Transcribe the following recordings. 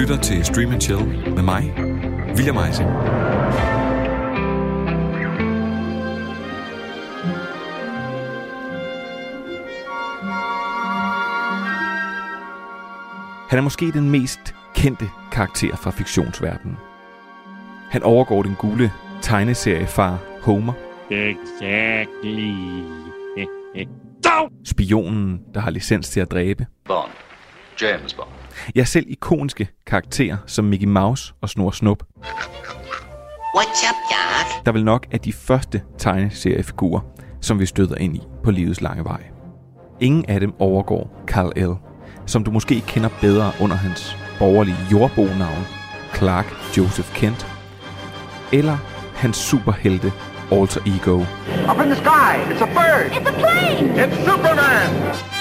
lytter til Stream and Chill med mig, William Eising. Han er måske den mest kendte karakter fra fiktionsverdenen. Han overgår den gule tegneseriefar Homer. Exactly. Spionen, der har licens til at dræbe. Bond. James Bond. Ja, selv ikoniske karakterer som Mickey Mouse og Snor Snup, What's up, Doc? der vil nok er de første tegneseriefigurer, som vi støder ind i på livets lange vej. Ingen af dem overgår Carl L., som du måske kender bedre under hans borgerlige jordbo-navn, Clark Joseph Kent, eller hans superhelte alter ego, Up in the sky, it's a bird. It's a plane! It's Superman.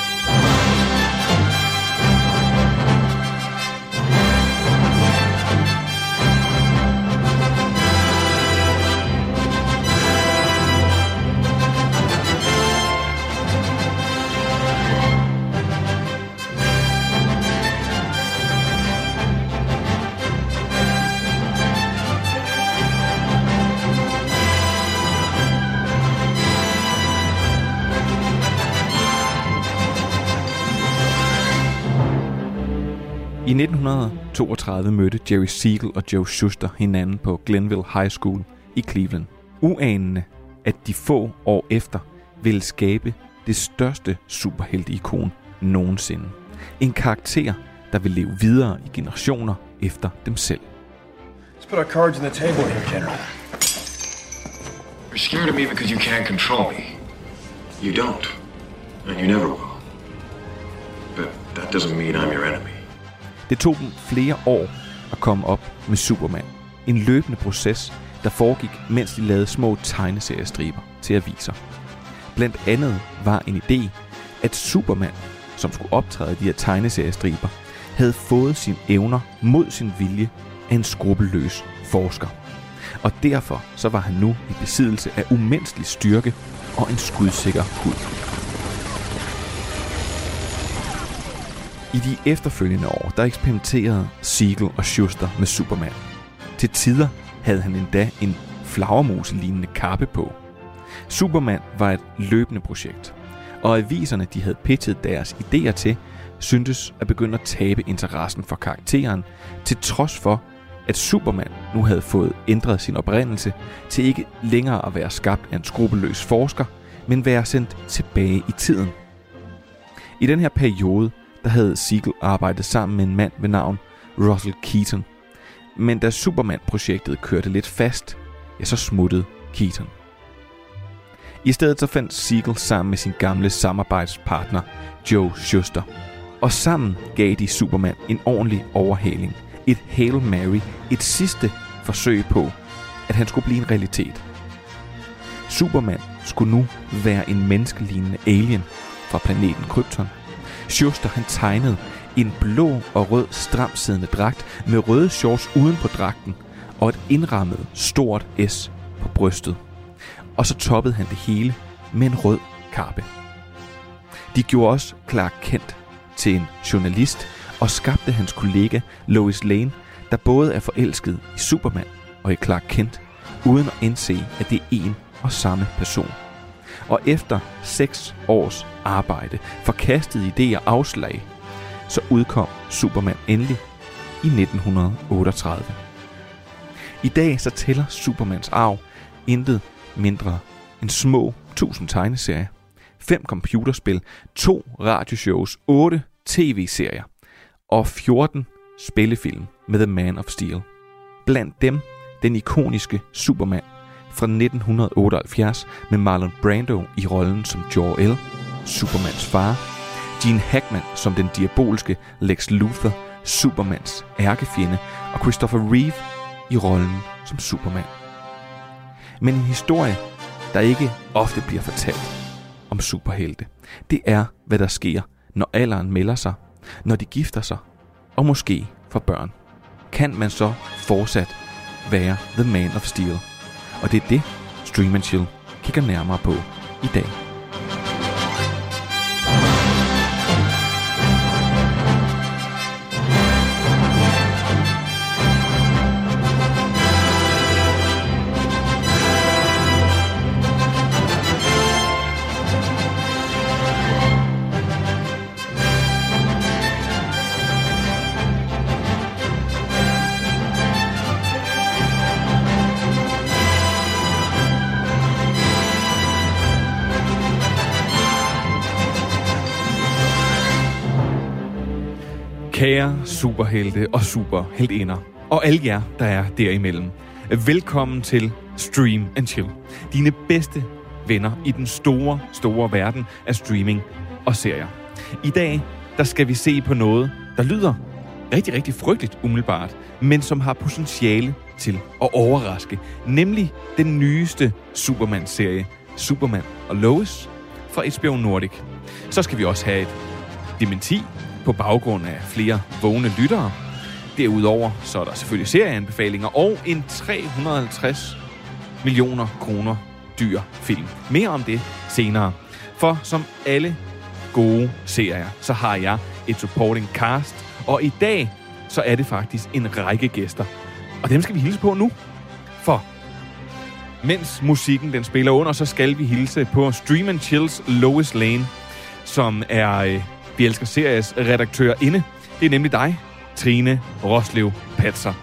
I 1932 mødte Jerry Siegel og Joe Shuster hinanden på Glenville High School i Cleveland. Uanende, at de få år efter ville skabe det største superhelte-ikon nogensinde. En karakter, der vil leve videre i generationer efter dem selv. Let's put our cards on the table here, General. You're scared of me because you can't control me. You don't. And you never will. But that doesn't mean I'm your enemy. Det tog dem flere år at komme op med Superman. En løbende proces, der foregik, mens de lavede små tegneseriestriber til aviser. Blandt andet var en idé, at Superman, som skulle optræde i de her tegneseriestriber, havde fået sine evner mod sin vilje af en skrupelløs forsker. Og derfor så var han nu i besiddelse af umenneskelig styrke og en skudsikker hud. I de efterfølgende år, der eksperimenterede Siegel og Schuster med Superman. Til tider havde han endda en flagermuselignende kappe på. Superman var et løbende projekt, og aviserne, de havde pitchet deres idéer til, syntes at begynde at tabe interessen for karakteren, til trods for, at Superman nu havde fået ændret sin oprindelse til ikke længere at være skabt af en skrupelløs forsker, men være sendt tilbage i tiden. I den her periode, der havde Siegel arbejdet sammen med en mand ved navn Russell Keaton. Men da Superman-projektet kørte lidt fast, ja, så smuttede Keaton. I stedet så fandt Siegel sammen med sin gamle samarbejdspartner Joe Schuster. Og sammen gav de Superman en ordentlig overhaling. Et Hail Mary. Et sidste forsøg på, at han skulle blive en realitet. Superman skulle nu være en menneskelignende alien fra planeten Krypton. Schuster han tegnede en blå og rød stramsiddende dragt med røde shorts uden på dragten og et indrammet stort S på brystet. Og så toppede han det hele med en rød kappe. De gjorde også Clark Kent til en journalist og skabte hans kollega Lois Lane, der både er forelsket i Superman og i Clark Kent, uden at indse, at det er en og samme person. Og efter seks års arbejde, forkastede idéer afslag, så udkom Superman endelig i 1938. I dag så tæller Supermans arv intet mindre end små 1000 tegneserier, 5 computerspil, 2 radioshows, 8 tv-serier og 14 spillefilm med The Man of Steel. Blandt dem den ikoniske Superman fra 1978 med Marlon Brando i rollen som Jor-El, Supermans far, Gene Hackman som den diabolske Lex Luthor, Supermans ærkefjende, og Christopher Reeve i rollen som Superman. Men en historie, der ikke ofte bliver fortalt om superhelte, det er, hvad der sker, når alderen melder sig, når de gifter sig, og måske får børn. Kan man så fortsat være The Man of Steel? Og det er det, Stream and Chill kigger nærmere på i dag. Kære superhelte og superheltinder, og alle jer, der er derimellem. Velkommen til Stream and Chill. Dine bedste venner i den store, store verden af streaming og serier. I dag, der skal vi se på noget, der lyder rigtig, rigtig frygteligt umiddelbart, men som har potentiale til at overraske, nemlig den nyeste Superman-serie, Superman og Lois fra HBO Nordic. Så skal vi også have et dementi på baggrund af flere vågne lyttere. Derudover så er der selvfølgelig serieanbefalinger og en 350 millioner kroner dyr film. Mere om det senere. For som alle gode serier, så har jeg et supporting cast, og i dag så er det faktisk en række gæster. Og dem skal vi hilse på nu. For mens musikken den spiller under, så skal vi hilse på Stream and Chills Lois Lane, som er øh, vi Elsker Series redaktør inde. Det er nemlig dig, Trine Roslev Patser.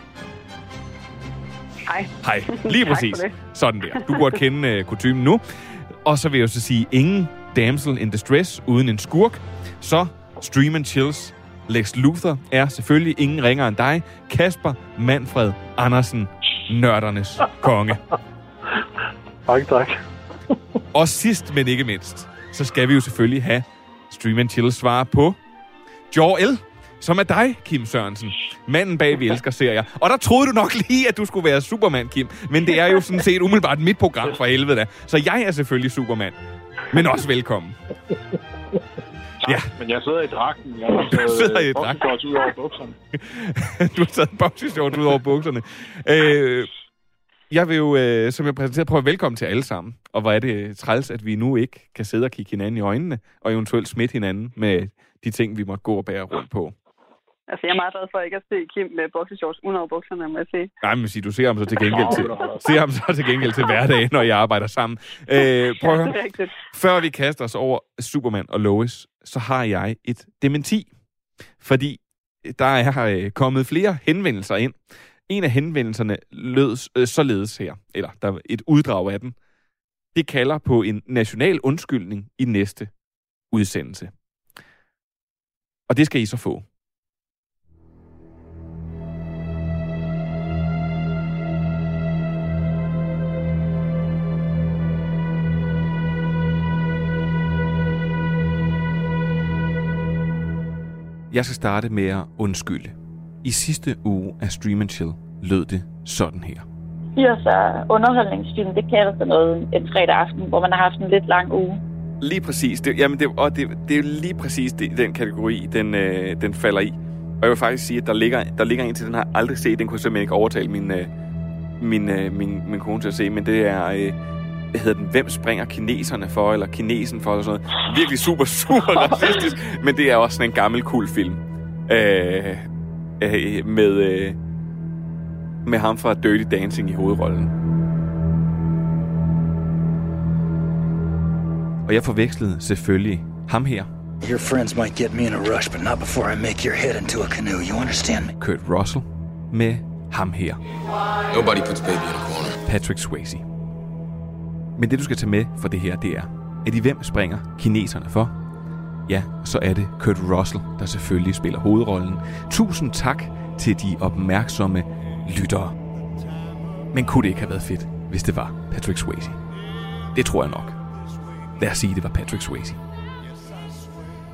Hej. Hej, lige præcis. Sådan der. Du burde kende uh, kutumen nu. Og så vil jeg så sige, ingen damsel in distress uden en skurk. Så Stream and Chills Lex Luthor er selvfølgelig ingen ringer end dig, Kasper Manfred Andersen, nørdernes konge. Tak, tak. Og sidst, men ikke mindst, så skal vi jo selvfølgelig have Stream and Chill svar på L., som er dig, Kim Sørensen. Manden bag Vi Elsker Serier. Og der troede du nok lige, at du skulle være Superman, Kim. Men det er jo sådan set umiddelbart mit program for helvede da. Så jeg er selvfølgelig Superman. Men også velkommen. Ja, Men jeg sidder i dragten. Jeg Du sidder i dragten. ud over bukserne. du har taget boxershort ud over bukserne. Øh, jeg vil jo, øh, som jeg præsenterede, prøve velkommen til alle sammen. Og hvor er det træls, at vi nu ikke kan sidde og kigge hinanden i øjnene, og eventuelt smitte hinanden med de ting, vi måtte gå og bære rundt på. Altså, jeg er meget glad for ikke at se Kim med boxershorts uden over bukserne, må jeg sige. Nej, men sig, du ser ham så til gengæld til, ser ham så til gengæld til hverdagen, når jeg arbejder sammen. Øh, prøv at høre. Før vi kaster os over Superman og Lois, så har jeg et dementi. Fordi der er øh, kommet flere henvendelser ind. En af henvendelserne lød øh, således her, eller der er et uddrag af den. Det kalder på en national undskyldning i næste udsendelse. Og det skal I så få. Jeg skal starte med at undskylde. I sidste uge af Stream and Chill lød det sådan her. 80'er underholdningsfilm, det kalder sig noget en fredag aften, hvor man har haft en lidt lang uge. Lige præcis. Det, jamen det, og det, det er jo lige præcis det, den kategori, den, øh, den falder i. Og jeg vil faktisk sige, at der ligger, der ligger en til, den har jeg aldrig set. Den kunne jeg simpelthen ikke overtale min, øh, min, øh, min, min kone til at se. Men det er, øh, hvad hedder den, Hvem springer kineserne for, eller kinesen for, eller sådan noget. Virkelig super, super racistisk. Men det er også sådan en gammel, cool film. Øh, øh, med, øh, med ham fra Dirty Dancing i hovedrollen. Og jeg forvekslede selvfølgelig ham her, Your friends might get me in a rush, but not before I make your head into a canoe. You understand me? Kurt Russell, med ham her, Nobody puts baby in a corner. Patrick Swayze. Men det, du skal tage med for det her, det er, at i hvem springer kineserne for? Ja, så er det Kurt Russell, der selvfølgelig spiller hovedrollen. Tusind tak til de opmærksomme lyttere. Men kunne det ikke have været fedt, hvis det var Patrick Swayze? Det tror jeg nok. Lad os sige, det var Patrick Swayze.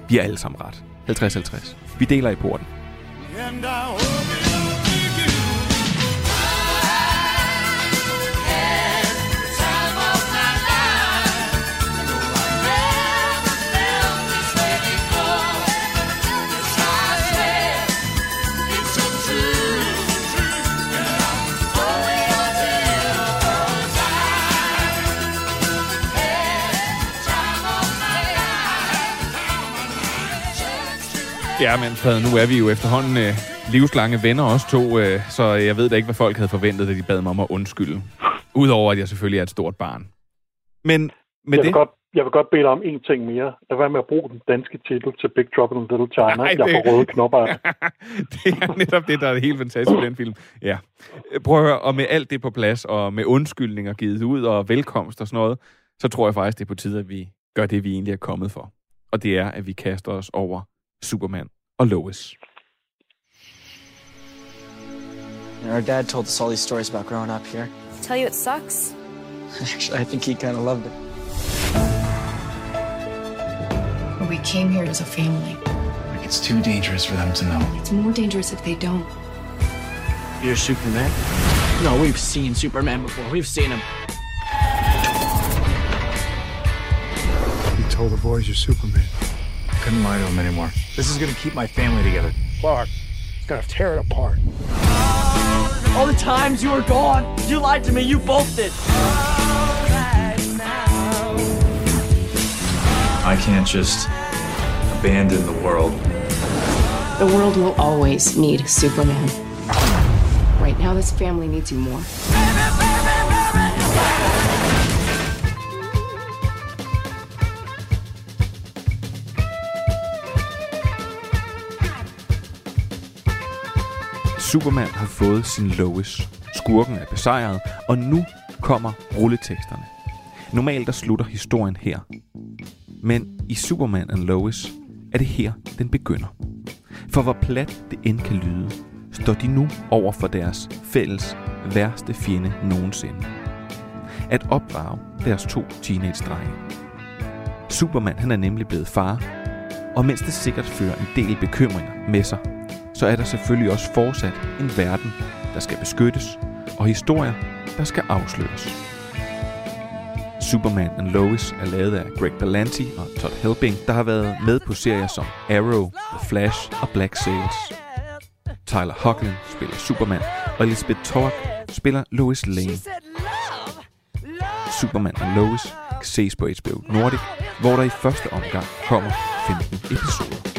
Vi er alle sammen ret. 50-50. Vi deler i porten. Ja, men Fred, nu er vi jo efterhånden øh, livslange venner også to, øh, så jeg ved da ikke, hvad folk havde forventet, da de bad mig om at undskylde. Udover, at jeg selvfølgelig er et stort barn. Men med Jeg det... vil, godt, jeg vil godt bede dig om en ting mere. Lad være med at bruge den danske titel til Big Trouble in Little China. Nej, jeg det- får røde knopper. det er netop det, der er helt fantastisk i den film. Ja. Prøv at høre, og med alt det på plads, og med undskyldninger givet ud, og velkomst og sådan noget, så tror jeg faktisk, det er på tide, at vi gør det, vi egentlig er kommet for. Og det er, at vi kaster os over Superman og Lois. our dad told us all these stories about growing up here. Tell you it sucks? Actually, I think he kind of loved it. But we came here as a family. Like it's too dangerous for them to know. It's more dangerous if they don't. You're Superman? No, we've seen Superman before. We've seen him. You told the boys you're Superman. Couldn't lie to them anymore. This is gonna keep my family together. Clark, it's gonna tear it apart. All the times you were gone, you lied to me. You both did. I can't just abandon the world. The world will always need Superman. Right now, this family needs you more. Superman har fået sin Lois. Skurken er besejret, og nu kommer rulleteksterne. Normalt der slutter historien her. Men i Superman and Lois er det her, den begynder. For hvor plat det end kan lyde, står de nu over for deres fælles værste fjende nogensinde. At opdrage deres to teenage-drenge. Superman han er nemlig blevet far, og mens det sikkert fører en del bekymringer med sig, så er der selvfølgelig også fortsat en verden, der skal beskyttes, og historier, der skal afsløres. Superman and Lois er lavet af Greg Berlanti og Todd Helbing, der har været med på serier som Arrow, The Flash og Black Sails. Tyler Hoechlin spiller Superman, og Elizabeth Tork spiller Lois Lane. Superman og Lois kan ses på HBO Nordic, hvor der i første omgang kommer 15 episoder.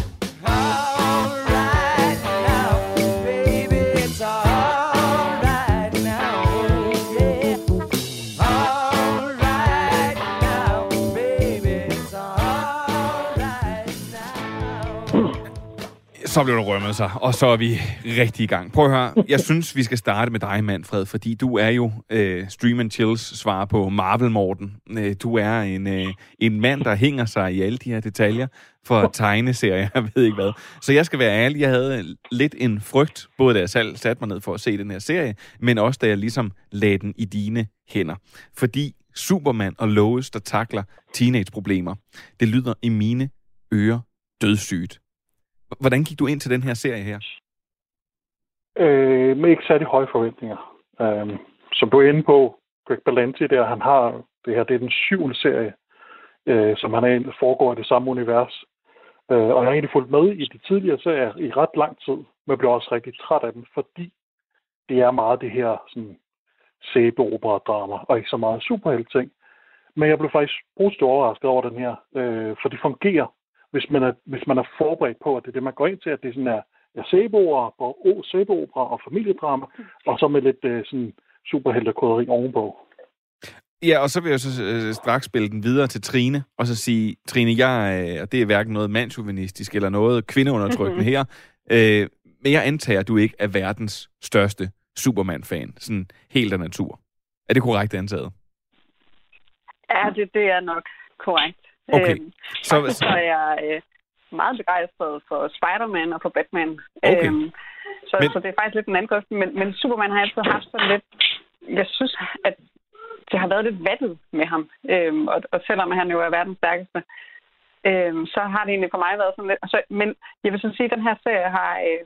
Så blev der rømmet sig, og så er vi rigtig i gang. Prøv at høre, jeg synes, vi skal starte med dig, Manfred, fordi du er jo øh, Stream and Chills svar på Marvel Morten. Øh, du er en, øh, en mand, der hænger sig i alle de her detaljer for tegneserier, jeg ved ikke hvad. Så jeg skal være ærlig, jeg havde lidt en frygt, både da jeg selv satte mig ned for at se den her serie, men også da jeg ligesom lagde den i dine hænder. Fordi Superman og Lois, der takler teenage-problemer, det lyder i mine ører dødssygt. Hvordan gik du ind til den her serie her? Øh, med ikke særlig høje forventninger. Øh, som du er inde på, Greg Berlanti der, han har, det her det er den syvende serie, øh, som han er foregår i det samme univers. Øh, og jeg har egentlig fulgt med i de tidligere serier i ret lang tid, men blev også rigtig træt af dem, fordi det er meget det her sådan, sæbeopera-drama, og ikke så meget superhelt-ting. Men jeg blev faktisk positivt overrasket over den her, øh, for det fungerer hvis man, er, hvis man er forberedt på, at det er det, man går ind til, at det sådan er, er sæbeopera og familiedrama, og så med lidt øh, sådan superheltekoderi ovenpå. Ja, og så vil jeg så øh, straks spille den videre til Trine, og så sige, Trine, jeg, øh, og det er hverken noget mandsjuvenistisk eller noget kvindeundertrykkende her, øh, men jeg antager, at du ikke er verdens største Superman-fan, sådan helt af natur. Er det korrekt antaget? Ja, det, det er nok korrekt. Okay. Øhm, så, så er jeg øh, meget begejstret for Spider-Man og for Batman. Okay. Øhm, så, men... så det er faktisk lidt en anden kost. Men, men Superman har altid haft sådan lidt... Jeg synes, at det har været lidt vattet med ham. Øhm, og, og selvom han jo er verdens stærkeste, øhm, så har det egentlig for mig været sådan lidt... Altså, men jeg vil så sige, at den her serie har øh,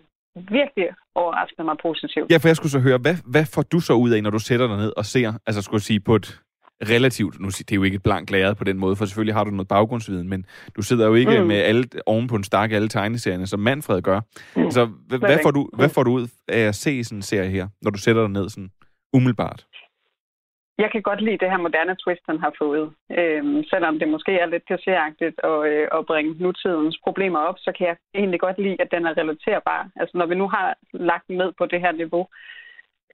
virkelig overrasket mig positivt. Ja, for jeg skulle så høre, hvad, hvad får du så ud af, når du sætter dig ned og ser, altså skulle sige på et relativt, nu det er jo ikke et blankt lærred på den måde, for selvfølgelig har du noget baggrundsviden, men du sidder jo ikke mm. med alle, oven på en stak alle tegneserierne, som Manfred gør. Mm. Så hvad, hvad, får du, hvad får du ud af at se sådan en serie her, når du sætter dig ned sådan umiddelbart? Jeg kan godt lide det her moderne twist, han har fået. Øhm, selvom det måske er lidt klichéagtigt at, øh, at bringe nutidens problemer op, så kan jeg egentlig godt lide, at den er relaterbar. Altså når vi nu har lagt ned på det her niveau,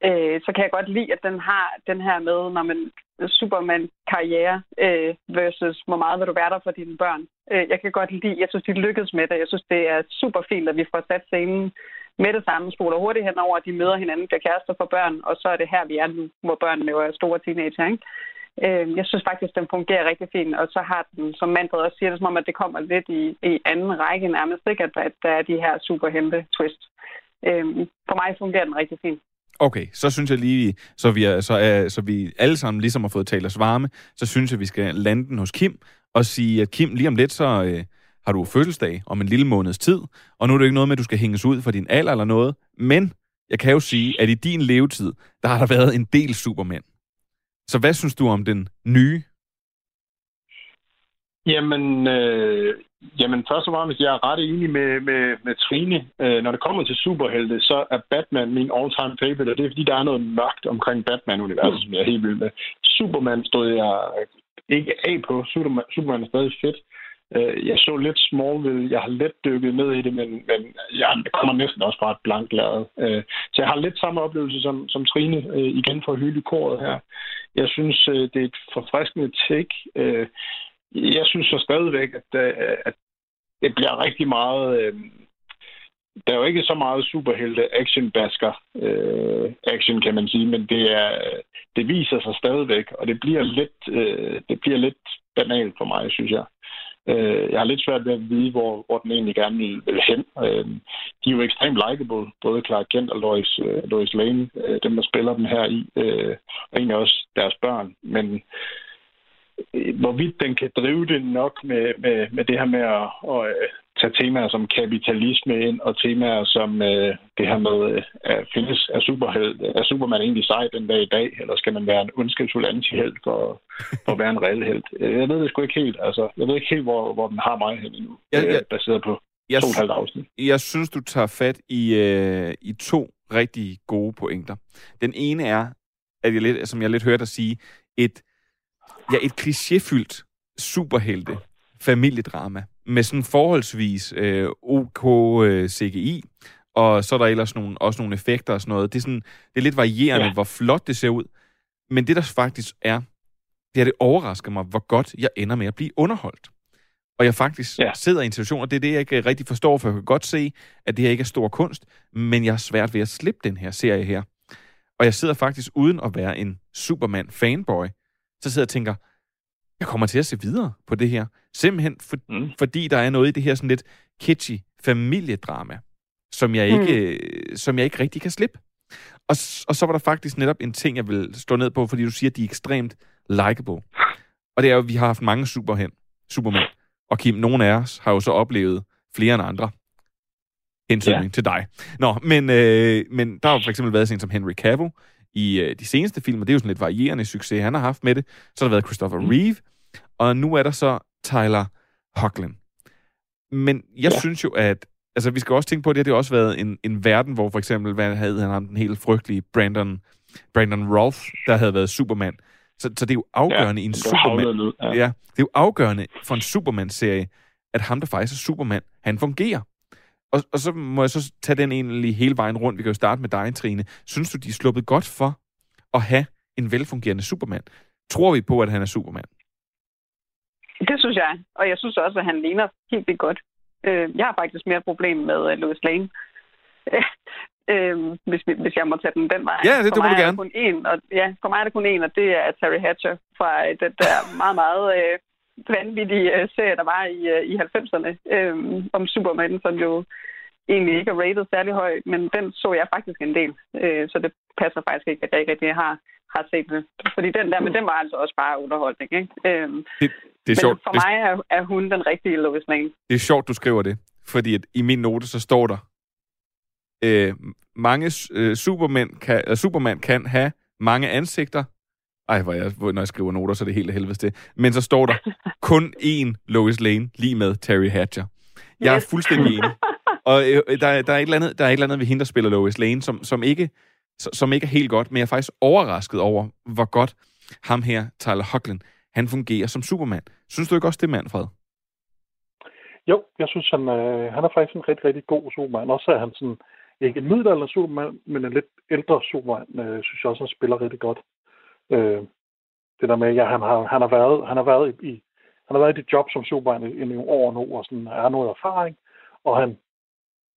øh, så kan jeg godt lide, at den har den her med, når man Superman-karriere øh, versus hvor meget vil du være der for dine børn. Øh, jeg kan godt lide, jeg synes, de lykkedes med det. Jeg synes, det er super fint, at vi får sat scenen med det samme, spoler hurtigt henover, at de møder hinanden, bliver kærester for børn, og så er det her, vi er nu, hvor børnene jo er store teenager. Ikke? Øh, jeg synes faktisk, den fungerer rigtig fint, og så har den, som Manfred også siger, det som om, at det kommer lidt i, i anden række nærmest, ikke? At, at der er de her superhente twist. Øh, for mig fungerer den rigtig fint. Okay, så synes jeg lige, så vi, er, så, er, så vi alle sammen ligesom har fået talt os varme, så synes jeg, vi skal lande den hos Kim og sige, at Kim, lige om lidt, så øh, har du fødselsdag om en lille måneds tid, og nu er det ikke noget med, at du skal hænges ud for din alder eller noget, men jeg kan jo sige, at i din levetid, der har der været en del supermænd. Så hvad synes du om den nye? Jamen, øh, jamen først og fremmest, jeg er ret enig med, med, med Trine. Øh, når det kommer til superhelte, så er Batman min all-time favorite, og det er fordi, der er noget mørkt omkring Batman-universet, som jeg er helt vild med. Superman stod jeg ikke af på. Superman, Superman er stadig fedt. Øh, jeg så lidt Smallville. Jeg har let dykket ned i det, men, men jeg kommer næsten også fra et blankt lærred. Øh, så jeg har lidt samme oplevelse som, som Trine, øh, igen for at hylde koret her. Jeg synes, øh, det er et forfriskende take. Øh, jeg synes så stadigvæk, at, øh, at det bliver rigtig meget... Øh, der er jo ikke så meget superhelte actionbasker øh, action, kan man sige, men det, er, det viser sig stadigvæk, og det bliver lidt, øh, det bliver lidt banalt for mig, synes jeg. Øh, jeg har lidt svært ved at vide, hvor, hvor den egentlig gerne vil hen. Øh, de er jo ekstremt likable, både Clark Kent og Lois, øh, Lois Lane, øh, dem der spiller dem her i, øh, og egentlig også deres børn. Men øh, hvorvidt den kan drive det nok med, med, med det her med at, at øh, tage temaer som kapitalisme ind, og temaer som øh, det her med, øh, at findes er, superheld, er Superman egentlig sej den dag i dag, eller skal man være en ondskabsfuld antihelt for, for at være en reel held? Jeg ved det sgu ikke helt. Altså, jeg ved ikke helt, hvor, hvor den har mig hen endnu, ja, ja. baseret på jeg, to og afsnit. Jeg synes, du tager fat i, øh, i to rigtig gode pointer. Den ene er, at jeg lidt, som jeg lidt hørte dig sige, et, ja, et klichéfyldt superhelte familiedrama med sådan forholdsvis øh, OK øh, CGI, og så er der ellers nogle, også nogle effekter og sådan noget. Det er, sådan, det er lidt varierende, ja. hvor flot det ser ud. Men det, der faktisk er, det er, det overrasker mig, hvor godt jeg ender med at blive underholdt. Og jeg faktisk ja. sidder i en situation, og det er det, jeg ikke rigtig forstår, for jeg kan godt se, at det her ikke er stor kunst, men jeg har svært ved at slippe den her serie her. Og jeg sidder faktisk uden at være en Superman-fanboy, så sidder jeg og tænker, jeg kommer til at se videre på det her. Simpelthen for, mm. fordi der er noget i det her sådan lidt kitschy familiedrama, som jeg ikke, mm. som jeg ikke rigtig kan slippe. Og, og så var der faktisk netop en ting, jeg vil stå ned på, fordi du siger, at de er ekstremt likable. Og det er jo, at vi har haft mange superhen, supermænd. Og Kim, nogle af os har jo så oplevet flere end andre. Hensynning ja. til dig. Nå, men, øh, men der har jo for eksempel været sådan som Henry Cavill i øh, de seneste film, og det er jo sådan lidt varierende succes, han har haft med det. Så har der været Christopher mm. Reeve, og nu er der så Tyler Hoechlin. Men jeg ja. synes jo, at altså, vi skal også tænke på, at det har også været en, en verden, hvor for eksempel, hvad havde han ham, den helt frygtelige Brandon, Brandon Rolf, der havde været Superman. Så, så det er jo afgørende ja, i en Superman... ja. ja, det er jo afgørende for en Superman-serie, at ham, der faktisk er Superman, han fungerer. Og, og så må jeg så tage den egentlig hele vejen rundt. Vi kan jo starte med dig, Trine. Synes du, de er sluppet godt for at have en velfungerende Superman? Tror vi på, at han er Superman? Det synes jeg. Og jeg synes også, at han ligner helt vildt godt. Øh, jeg har faktisk mere problem med uh, Louis Lane. øh, hvis, hvis jeg må tage den den vej. Ja, det, for det må du gerne. Kun en, og, ja, for mig er der kun en, og det er Terry Hatcher fra øh, den der meget, meget øh, vanvittige øh, serie, der var i, øh, i 90'erne øh, om Superman, som jo egentlig ikke er rated særlig højt, men den så jeg faktisk en del. Øh, så det passer faktisk ikke, at jeg ikke rigtig har, har set det. Fordi den der, men den var altså også bare underholdning. Ikke? Øh, det, det er sjovt. for mig er, er hun den rigtige Lois Lane. Det er sjovt, du skriver det. Fordi at i min note, så står der, øh, mange øh, supermænd kan, øh, Superman kan have mange ansigter. Ej, hvor jeg, når jeg skriver noter, så er det helt helvedes det. Men så står der kun én Lois Lane, lige med Terry Hatcher. Jeg er fuldstændig enig. Og øh, der, der, er et eller andet, der er et eller andet ved hende, der spiller Lois Lane, som, som, ikke, som ikke er helt godt, men jeg er faktisk overrasket over, hvor godt ham her, Tyler Hoechlin, han fungerer som Superman. Synes du ikke også det, Manfred? Jo, jeg synes, han, øh, han er faktisk en rigtig, rigtig god Superman. Også er han sådan, ikke en middelalder Superman, men en lidt ældre Superman, øh, synes jeg også, han spiller rigtig godt. Øh, det der med, ja, han har, han har været, han har været i, i han har været i dit job som Superman i, nogle år nu, og sådan, har noget erfaring, og han,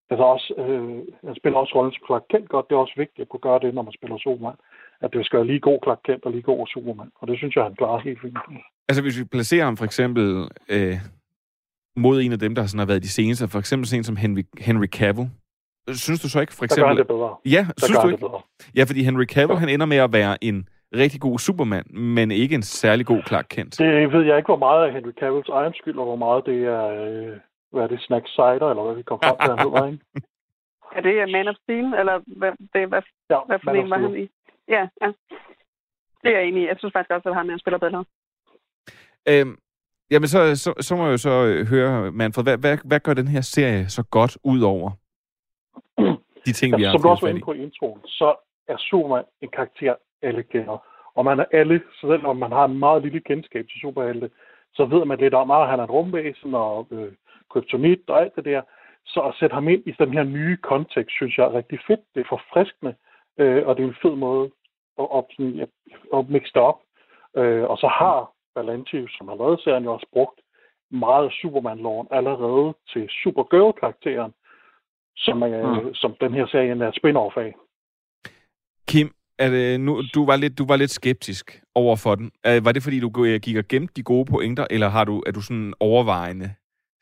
altså også, øh, han spiller også rollen som Clark Kent godt. Det er også vigtigt at kunne gøre det, når man spiller Superman. At det skal være lige god Clark Kent og lige god Superman. Og det synes jeg, han klarer helt fint. Altså hvis vi placerer ham for eksempel øh, mod en af dem, der sådan har været de seneste, for eksempel en som Henry, Henry Cavill, synes du så ikke for Der eksempel... gør han det bedre. Ja, Der synes du ikke? det. Ja, fordi Henry Cavill, han ender med at være en rigtig god Superman, men ikke en særlig god Clark Kent. Det ved jeg ikke, hvor meget af Henry Cavills egen skyld, og hvor meget det er, øh, hvad er det, Snack Cider, eller hvad vi kom frem til, han hedder, ikke? Er det uh, Man of Steel, eller hvad, det, hvad, Ja, hvad for en var han i? Ja, ja. Det er jeg enig i. Jeg synes faktisk også, at han spiller bedre. Øhm, jamen, så, så, så må jeg jo så øh, høre, Manfred, hvad, hvad, hvad gør den her serie så godt ud over de ting, vi Altså, har som du også var inde på i introen, så er Superman en karakter, alle kender. Og man er alle, så selvom man har en meget lille kendskab til superhelte, så ved man lidt om, at han er et rumvæsen og øh, kryptonit og alt det der. Så at sætte ham ind i den her nye kontekst, synes jeg er rigtig fedt. Det er forfriskende, øh, og det er en fed måde at, at, at, at mixe det op. Øh, og så har Valanti, som har lavet serien, jo også brugt meget af Superman-loven allerede til Supergirl-karakteren, som, er, mm. som den her serie er spin-off af. Kim, er det, nu, du, var lidt, du var lidt skeptisk over for den. Er, var det, fordi du øh, gik og gemte de gode pointer, eller har du, er du sådan overvejende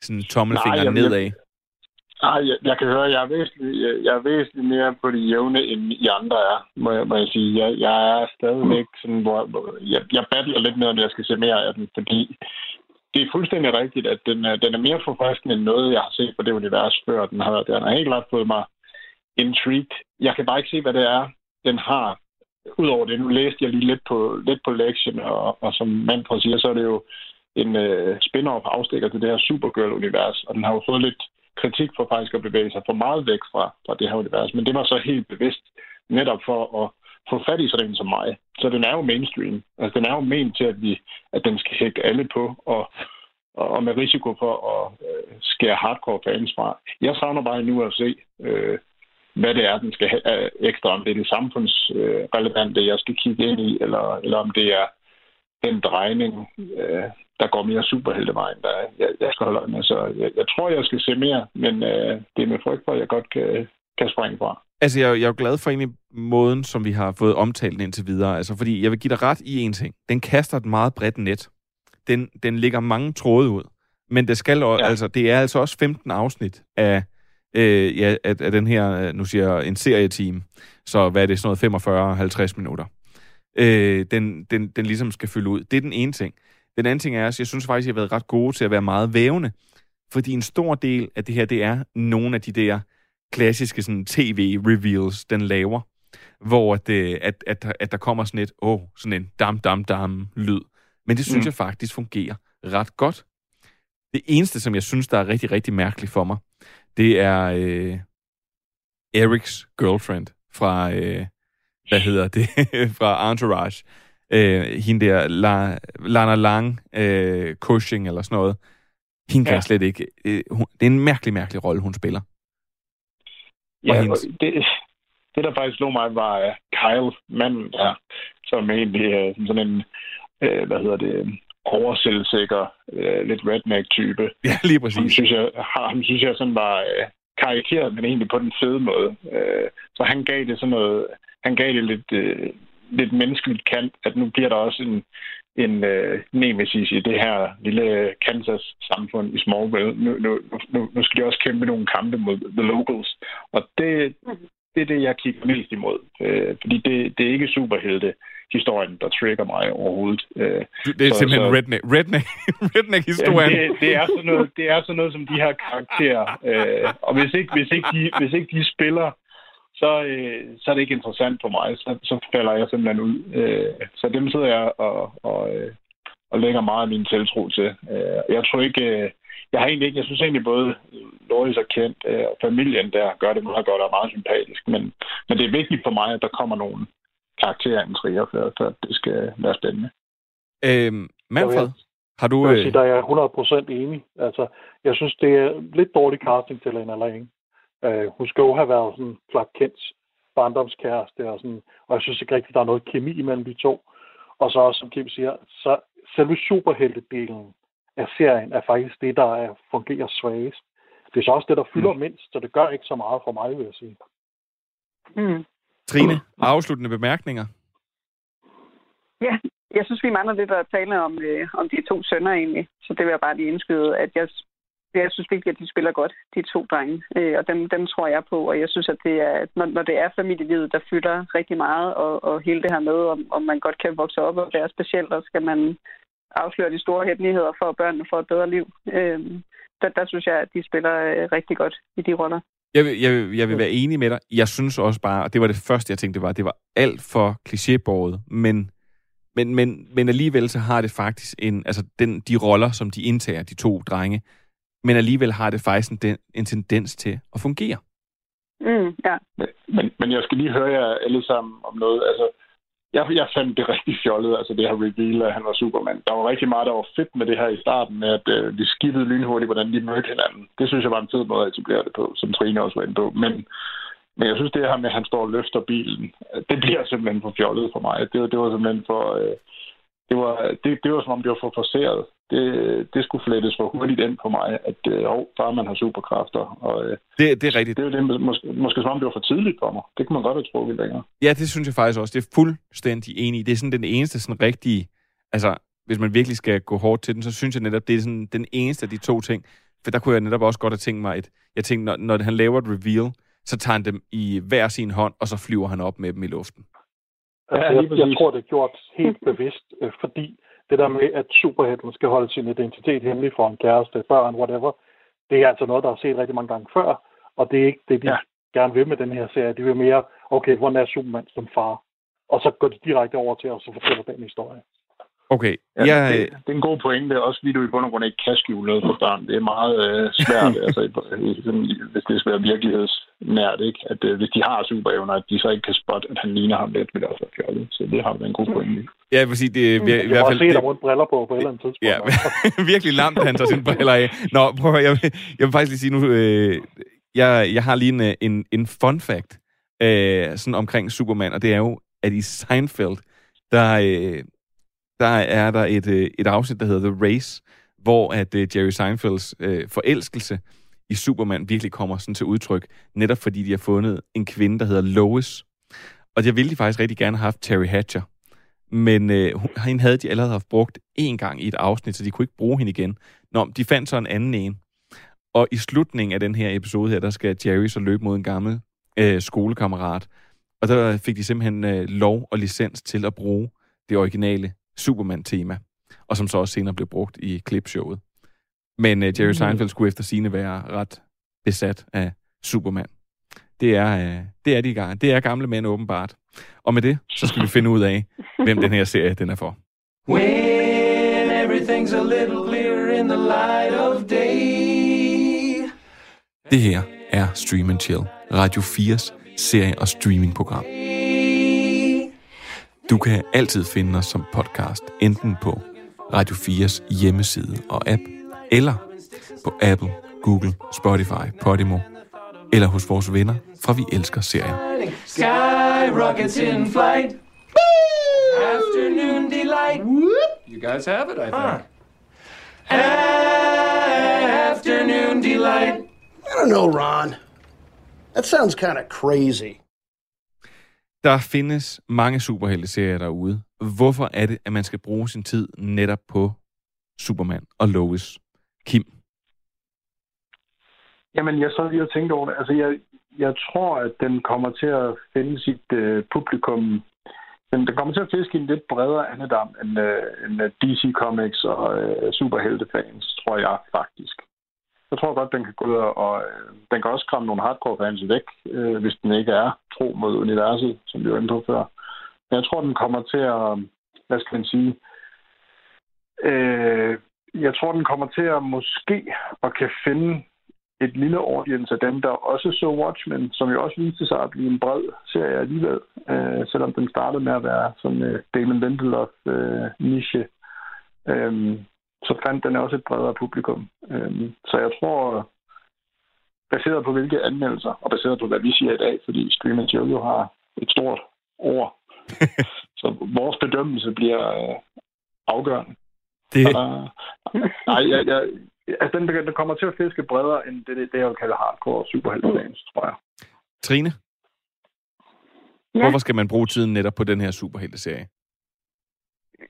sådan tommelfingeren jamen, nedad? jeg- Nej, jeg, jeg kan høre, at jeg er væsentligt, jeg, jeg er væsentligt mere på det jævne, end I andre er, må jeg, må jeg sige. Jeg, jeg er stadigvæk sådan, hvor, hvor jeg, jeg battler lidt med, om jeg skal se mere af den, fordi det er fuldstændig rigtigt, at den er, den er mere forfriskende end noget, jeg har set på det univers før. Den har, den har helt klart fået mig intrigued. Jeg kan bare ikke se, hvad det er, den har. Udover det, nu læste jeg lige lidt på, lidt på lektien, og, og som Manfred siger, så er det jo en øh, spin-off afstikker til det her Supergirl-univers, og den har jo fået lidt kritik for faktisk at bevæge sig for meget væk fra, fra det her univers, men det var så helt bevidst netop for at få fat i sådan en som mig. Så den er jo mainstream. Altså, den er jo ment til, at, vi, at den skal hægte alle på, og, og, og med risiko for at øh, skære hardcore fans fra. Jeg savner bare nu at se, øh, hvad det er, den skal have ekstra, om det er det samfundsrelevante, jeg skal kigge ind i, eller, eller om det er den drejning, øh, der går mere superheltevejen, der jeg, jeg skal holde øje med. Så jeg, jeg tror, jeg skal se mere, men øh, det er med frygt for, at jeg godt kan, kan springe fra. Altså, jeg, jeg er jo glad for egentlig måden, som vi har fået omtalt indtil videre. Altså, fordi jeg vil give dig ret i en ting. Den kaster et meget bredt net. Den, den lægger mange tråde ud. Men det skal ja. altså, det er altså også 15 afsnit af, øh, ja, af, af den her, øh, nu siger jeg, en serieteam. Så hvad er det, sådan noget 45-50 minutter. Øh, den, den, den ligesom skal fylde ud. Det er den ene ting. Den anden ting er også, jeg synes faktisk, jeg har været ret gode til at være meget vævende. Fordi en stor del af det her, det er nogle af de der klassiske sådan, tv-reveals, den laver, hvor det, at, at, at der kommer sådan et, åh, oh, sådan en dam-dam-dam-lyd. Men det synes mm. jeg faktisk fungerer ret godt. Det eneste, som jeg synes, der er rigtig, rigtig mærkeligt for mig, det er øh, Erics girlfriend fra, øh, hvad hedder det, fra Entourage. Øh, hende der, La, Lana Lang, øh, Cushing eller sådan noget. Hende kan Ja. jeg slet ikke... Øh, hun, det er en mærkelig, mærkelig rolle, hun spiller. Ja, Og og hendes- det, det, der faktisk slog mig, var Kyle, manden der, som egentlig uh, som sådan en, uh, hvad hedder det, overselvsikker, uh, lidt redneck-type. Ja, lige præcis. Ham synes jeg, ham synes jeg sådan var uh, karikeret, men egentlig på den fede måde. Uh, så han gav det sådan noget, han gav det lidt, uh, lidt menneskeligt kant, at nu bliver der også en, en uh, nemesis i det her lille Kansas-samfund i Smallville. Nu, nu, nu, nu skal de også kæmpe nogle kampe mod The Locals. Og det, det er det, jeg kigger mest imod. Øh, fordi det, det er ikke superhelte historien, der trigger mig overhovedet. Øh, det er så, simpelthen så, redneck, redneck, redneck-historien. Ja, det, det, er sådan noget, det er sådan noget som de her karakterer. Øh, og hvis ikke, hvis, ikke de, hvis ikke de spiller, så, øh, så er det ikke interessant for mig. Så, så falder jeg simpelthen ud. Øh, så dem sidder jeg og, og, øh, og lægger meget af min tiltro til. Øh, jeg tror ikke... Øh, jeg har egentlig ikke, jeg synes egentlig både Loris og Kent øh, og familien der gør det meget godt og er meget sympatisk, men, men det er vigtigt for mig, at der kommer nogle karakterintriger, for, for at det skal være spændende. Øhm, Manfred, har du... Jeg vil Øh, sige, der er jeg 100% enig. Altså, jeg synes, det er lidt dårlig casting til Lena Lang. Uh, hun skal jo have været sådan Clark Kents barndomskæreste, og, sådan, og jeg synes ikke rigtigt, der er noget kemi imellem de to. Og så også, som Kim siger, så selve superheltedelen af serien er faktisk det, der er, fungerer svagest. Det er så også det, der fylder mm. mindst, så det gør ikke så meget for mig, vil jeg sige. Mm. Trine, afsluttende bemærkninger? Ja, jeg synes, vi mangler lidt at tale om, øh, om de to sønner egentlig. Så det vil jeg bare lige indskyde, at jeg jeg synes virkelig, at de spiller godt, de to drenge. Øh, og dem, dem tror jeg på, og jeg synes, at det er, når, når det er familielivet, der fylder rigtig meget, og, og hele det her med, om, om man godt kan vokse op og være specielt, og skal man afsløre de store hemmeligheder for, at børnene får et bedre liv. Øh, der, der synes jeg, at de spiller øh, rigtig godt i de roller. Jeg vil, jeg, vil, jeg vil være enig med dig. Jeg synes også bare, og det var det første, jeg tænkte, det var, det var alt for klichébåret, men, men, men, men alligevel så har det faktisk en, altså den, de roller, som de indtager, de to drenge, men alligevel har det faktisk en, en tendens til at fungere. Mm, ja. Men, men, men jeg skal lige høre jer alle sammen om noget. Altså, jeg, jeg fandt det rigtig fjollet, altså det her reveal, at han var Superman. Der var rigtig meget, der var fedt med det her i starten, med at øh, de skiftede lynhurtigt, hvordan de mødte hinanden. Det synes jeg var en fed måde at etablere det på, som Trine også var inde på. Men, men jeg synes, det her med, at han står og løfter bilen, det bliver simpelthen for fjollet for mig. Det, det var simpelthen for... Øh, det var, det, det var som om, det var for forceret. Det, det skulle flettes for hurtigt ind på mig, at øh, bare man har superkræfter. Og, øh, det, det er rigtigt. Det er det, måske, måske som om, det var for tidligt for mig. Det kunne man godt have trukket længere. Ja, det synes jeg faktisk også. Det er fuldstændig enig i. Det er sådan den eneste sådan rigtige... Altså, hvis man virkelig skal gå hårdt til den, så synes jeg netop, det er sådan den eneste af de to ting. For der kunne jeg netop også godt have tænkt mig, at jeg tænkte, når, når han laver et reveal, så tager han dem i hver sin hånd, og så flyver han op med dem i luften. Ja, jeg, jeg tror, det er gjort helt bevidst, øh, fordi det der med, at superhelten skal holde sin identitet hemmelig for en kæreste, børn, whatever, det er altså noget, der er set rigtig mange gange før, og det er ikke det, de ja. gerne vil med den her serie. De vil mere, okay, hvordan er Superman som far? Og så går de direkte over til at så fortælle den historie. Okay. Ja, ja, det, det er en god pointe, også fordi du i bund og grund ikke kan skjule noget for børn. Det er meget øh, svært, altså, hvis det skal være virkelighedsnært, ikke? at øh, hvis de har superevner, at de så ikke kan spotte, at han ligner ham lidt, vil det også være fjollet. Så det har vi en god pointe i. Ja, jeg vil sige, det er mm. i hvert fald... Jeg må se briller på på et eller andet tidspunkt. Ja, virkelig lamt, han tager sine briller af. Nå, prøv at, jeg, vil, jeg vil faktisk lige sige nu, øh, jeg, jeg har lige en, en, en fun fact øh, sådan omkring Superman, og det er jo, at i Seinfeld, der, øh, der er der et, øh, et afsnit, der hedder The Race, hvor at øh, Jerry Seinfelds øh, forelskelse i Superman virkelig kommer sådan til udtryk, netop fordi de har fundet en kvinde, der hedder Lois. Og jeg ville de faktisk rigtig gerne have haft Terry Hatcher. Men øh, hende havde de allerede haft brugt én gang i et afsnit, så de kunne ikke bruge hende igen. Nå, de fandt så en anden en. Og i slutningen af den her episode her, der skal Jerry så løbe mod en gammel øh, skolekammerat. Og der fik de simpelthen øh, lov og licens til at bruge det originale Superman-tema, og som så også senere blev brugt i klipshowet. Men uh, Jerry mm. Seinfeld skulle efter sine være ret besat af Superman. Det er, uh, det er de gang. Det er gamle mænd åbenbart. Og med det, så skal vi finde ud af, hvem den her serie den er for. When everything's a little clearer in the light of day. Det her er Stream Chill, Radio 4's serie- og streamingprogram. Du kan altid finde os som podcast, enten på Radio 4's hjemmeside og app, eller på Apple, Google, Spotify, Podimo, eller hos vores venner fra Vi Elsker Serien. Sky rockets in flight. Afternoon delight. You guys have it, I think. Afternoon delight. I don't know, Ron. That sounds kind of crazy. Der findes mange superhelteserier derude. Hvorfor er det, at man skal bruge sin tid netop på Superman og Lois? Kim? Jamen, jeg så lige og tænkte over det. Altså, jeg, jeg tror, at den kommer til at finde sit øh, publikum. Den, den kommer til at fiske i en lidt bredere andedam end, øh, end øh, DC Comics og uh, superheltefans, tror jeg faktisk jeg tror godt, den kan gå ud og og øh, den kan også skræmme nogle hardcore fans væk, øh, hvis den ikke er tro mod universet, som vi var inde på før. Men jeg tror, den kommer til at, hvad skal man sige, øh, jeg tror, den kommer til at måske og kan finde et lille audience af dem, der også så Watchmen, som jo også viste sig at blive en bred serie alligevel, øh, selvom den startede med at være sådan øh, Damon Lindelof øh, niche. Øh, så fandt den også et bredere publikum. Øhm, så jeg tror, baseret på hvilke anmeldelser, og baseret på, hvad vi siger i dag, fordi Stream jo har et stort ord, så vores bedømmelse bliver øh, afgørende. Det... Uh, nej, jeg, jeg, altså den, den kommer til at fiske bredere end det, det, det jeg vil kalde hardcore superheltefans, tror jeg. Trine? Ja. Hvorfor skal man bruge tiden netop på den her superhelteserie?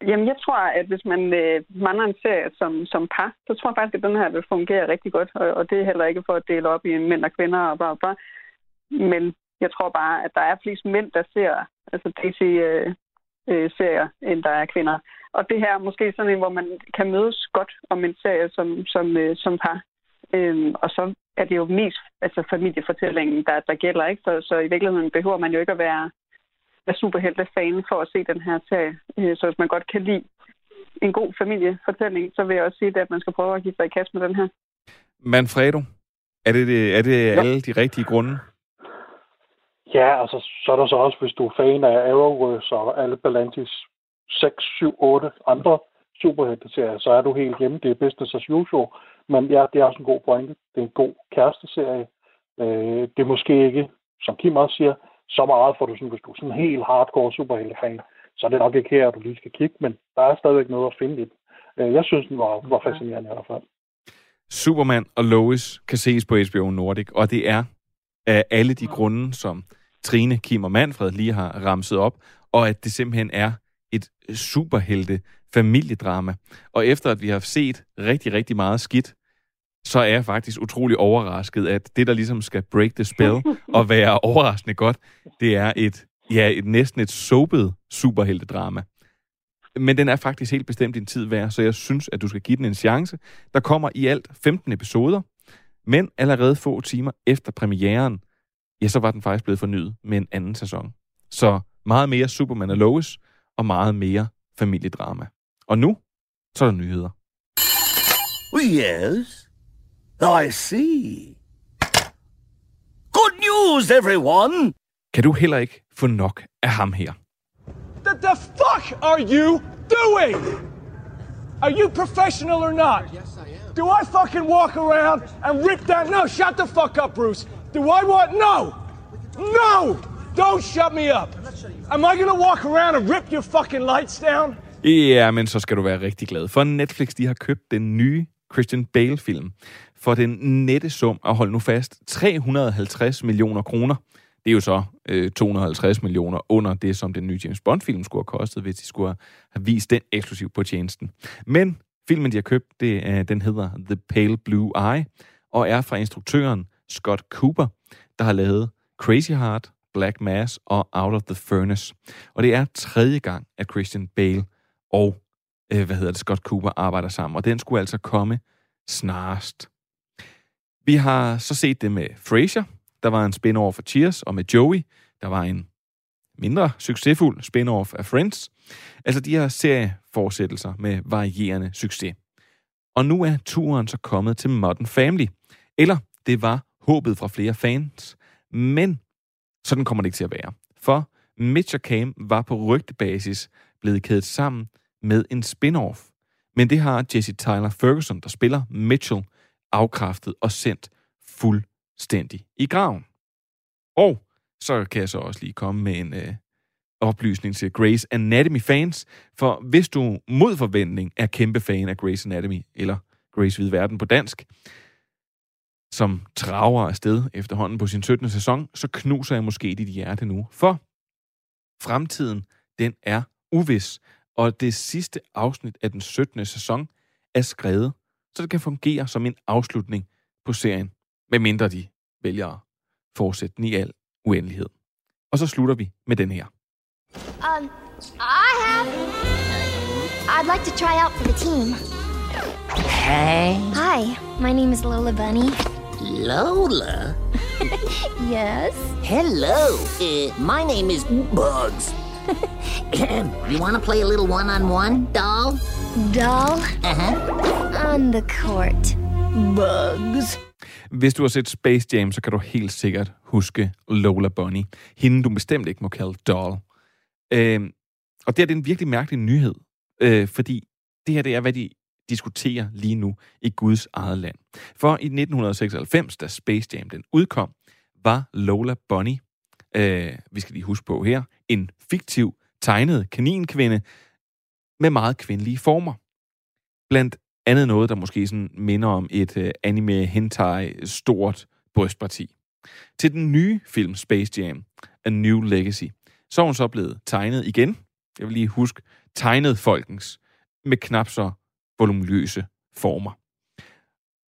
Jamen, jeg tror, at hvis man øh, mangler en serie som, som par, så tror jeg faktisk, at den her vil fungere rigtig godt. Og, og det er heller ikke for at dele op i mænd og kvinder og bare, bare. Men jeg tror bare, at der er flest mænd, der ser altså DC-serier, øh, øh, end der er kvinder. Og det her er måske sådan en, hvor man kan mødes godt om en serie som, som, øh, som par. Øhm, og så er det jo mest altså familiefortællingen, der, der gælder. ikke. Så, så i virkeligheden behøver man jo ikke at være er superhelte-fan for at se den her serie. Øh, så hvis man godt kan lide en god familiefortælling, så vil jeg også sige, at man skal prøve at give sig i kast med den her. Manfredo, er det, det, er det ja. alle de rigtige grunde? Ja, altså, så er der så også, hvis du er fan af Arrowverse og alle Balantis 6, 7, 8 andre superhelte-serier, så er du helt hjemme. Det er business as usual. Men ja, det er også en god pointe. Det er en god kæresteserie. Øh, det er måske ikke, som Kim også siger, så meget for du sådan, hvis du er sådan helt hardcore superhelte-fan, så er det nok ikke her, du lige skal kigge, men der er stadigvæk noget at finde i den. Øh, jeg synes, den var, var fascinerende i hvert fald. Superman og Lois kan ses på HBO Nordic, og det er af alle de grunde, som Trine, Kim og Manfred lige har ramset op, og at det simpelthen er et superhelte familiedrama. Og efter at vi har set rigtig, rigtig meget skidt, så er jeg faktisk utrolig overrasket, at det, der ligesom skal break the spell og være overraskende godt, det er et, ja, et næsten et soapet superheltedrama. Men den er faktisk helt bestemt din tid værd, så jeg synes, at du skal give den en chance. Der kommer i alt 15 episoder, men allerede få timer efter premieren, ja, så var den faktisk blevet fornyet med en anden sæson. Så meget mere Superman og Lois, og meget mere familiedrama. Og nu, så er der nyheder. Yes, i see. Good news, everyone! Kan du heller ikke få nok af ham her? What the fuck are you doing? Are you professional or not? Yes, I am. Do I fucking walk around and rip that? No, shut the fuck up, Bruce. Do I want? No! No! Don't shut me up. Am I gonna walk around and rip your fucking lights down? Ja, men så skal du være rigtig glad. For Netflix de har købt den nye Christian Bale-film for den nette sum, at holde nu fast, 350 millioner kroner. Det er jo så øh, 250 millioner under det, som den nye James Bond-film skulle have kostet, hvis de skulle have vist den eksklusivt på tjenesten. Men filmen, de har købt, det, øh, den hedder The Pale Blue Eye, og er fra instruktøren Scott Cooper, der har lavet Crazy Heart, Black Mass og Out of the Furnace. Og det er tredje gang, at Christian Bale og øh, hvad hedder det, Scott Cooper arbejder sammen, og den skulle altså komme snarest. Vi har så set det med Frasier, der var en spin-off for Cheers, og med Joey, der var en mindre succesfuld spin-off af Friends. Altså de her serieforsættelser med varierende succes. Og nu er turen så kommet til Modern Family. Eller det var håbet fra flere fans. Men sådan kommer det ikke til at være. For Mitch og Cam var på rygtebasis blevet kædet sammen med en spin-off. Men det har Jesse Tyler Ferguson, der spiller Mitchell, afkræftet og sendt fuldstændig i graven. Og så kan jeg så også lige komme med en øh, oplysning til Grace Anatomy-fans, for hvis du mod forventning er kæmpe fan af Grace Anatomy, eller Grace Hvide Verden på dansk, som traver afsted efterhånden på sin 17. sæson, så knuser jeg måske dit hjerte nu. For fremtiden, den er uvis, og det sidste afsnit af den 17. sæson er skrevet, så det kan fungere som en afslutning på serien, medmindre de vælger at fortsætte den i al uendelighed. Og så slutter vi med den her. Um, I have... I'd like to try out for the team. Hey. Hi, my name is Lola Bunny. Lola? yes? Hello. Uh, my name is Bugs. you want to play a little one-on-one, doll? Doll? Uh-huh. On the court. Bugs. Hvis du har set Space Jam, så kan du helt sikkert huske Lola Bunny. Hende, du bestemt ikke må kalde doll. Øh, og det er en virkelig mærkelig nyhed, øh, fordi det her det er, hvad de diskuterer lige nu i Guds eget land. For i 1996, da Space Jam den udkom, var Lola Bunny, øh, vi skal lige huske på her, en fiktiv tegnet kaninkvinde med meget kvindelige former. Blandt andet noget, der måske sådan minder om et øh, anime hentai stort brystparti. Til den nye film Space Jam, A New Legacy, så er hun så blevet tegnet igen. Jeg vil lige huske, tegnet folkens med knap så volumøse former.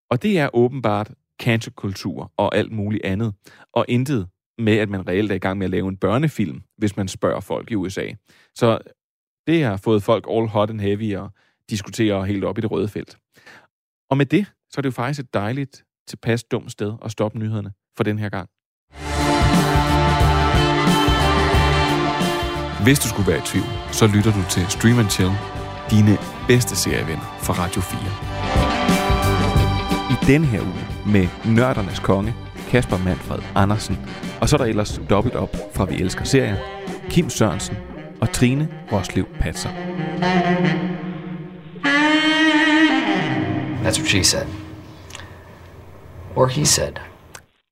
Og det er åbenbart cancerkultur og alt muligt andet, og intet med, at man reelt er i gang med at lave en børnefilm, hvis man spørger folk i USA. Så det har fået folk all hot and heavy og diskuterer helt op i det røde felt. Og med det, så er det jo faktisk et dejligt, tilpas dumt sted at stoppe nyhederne for den her gang. Hvis du skulle være i tvivl, så lytter du til Stream and Chill, dine bedste serievenner fra Radio 4. I den her uge med nørdernes konge, Kasper Manfred Andersen, og så er der ellers dobbelt op fra Vi Elsker Serier, Kim Sørensen og Trine Roslev Patser. That's what she said. Or he said.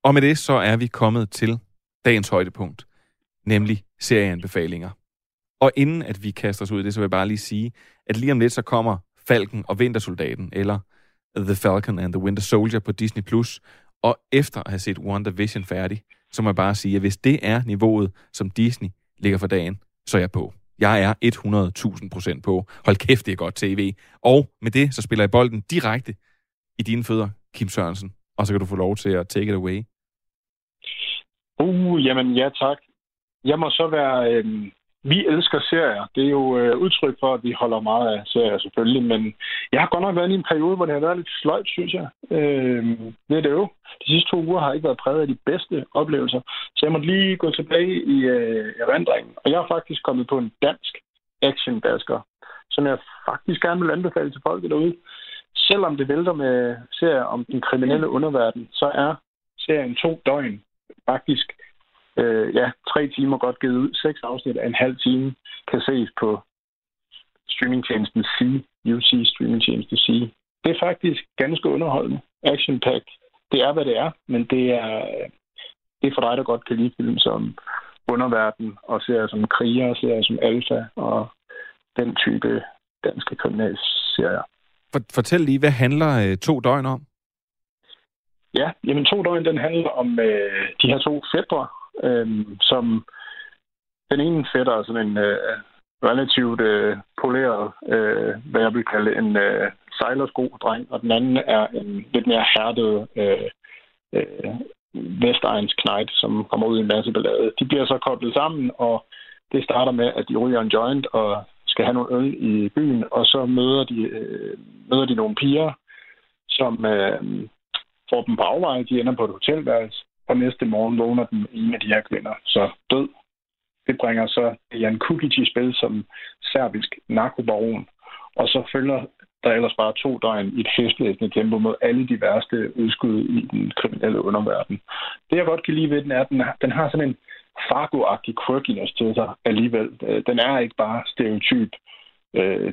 Og med det så er vi kommet til dagens højdepunkt, nemlig serieanbefalinger. Og inden at vi kaster os ud i det, så vil jeg bare lige sige, at lige om lidt så kommer Falken og Vintersoldaten, eller The Falcon and the Winter Soldier på Disney+. Plus. Og efter at have set WandaVision færdig, så må jeg bare sige, at hvis det er niveauet, som Disney ligger for dagen, så er jeg på. Jeg er 100.000 procent på. Hold kæft, det er godt tv. Og med det, så spiller jeg bolden direkte i dine fødder, Kim Sørensen. Og så kan du få lov til at take it away. Uh, jamen ja tak. Jeg må så være øh, vi elsker serier. Det er jo øh, udtryk for, at vi holder meget af serier selvfølgelig, men jeg har godt nok været i en periode, hvor det har været lidt sløjt, synes jeg. Øh, det er det jo. De sidste to uger har ikke været præget af de bedste oplevelser, så jeg måtte lige gå tilbage i øh, erindringen. Og jeg har faktisk kommet på en dansk action som jeg faktisk gerne vil anbefale til folk derude. Selvom det vælter med serier om den kriminelle underverden, så er serien to døgn faktisk øh, ja, tre timer godt givet ud. Seks afsnit af en halv time kan ses på streamingtjenesten C, UC streamingtjenesten C. Det er faktisk ganske underholdende. action -packed. Det er, hvad det er, men det er, det er for dig, der godt kan lide film som underverden, og ser som kriger, og ser som alfa, og den type danske kriminalserier. For, fortæl lige, hvad handler øh, to døgn om? Ja, jamen to døgn, den handler om øh, de her to fædre, øh, som den ene fætter er sådan en øh, relativt øh, poleret, øh, hvad jeg vil kalde en øh, sejlersko-dreng, og den anden er en lidt mere hærdet øh, øh, Vestegns knight, som kommer ud i en masse ballade. De bliver så koblet sammen, og det starter med, at de ryger en joint og skal have nogle øl i byen, og så møder de, øh, møder de nogle piger, som øh, får dem på afveje. De ender på et hotelværelse, og næste morgen vågner den ene af de her kvinder så død. Det bringer så Jan Kukic i spil som serbisk narkobaron, og så følger der ellers bare to døgn i et hæslæsende tempo mod alle de værste udskud i den kriminelle underverden. Det, jeg godt kan lide ved den, er, at den, den har sådan en Fargo-agtig quirkiness til sig alligevel. Øh, den er ikke bare stereotyp øh,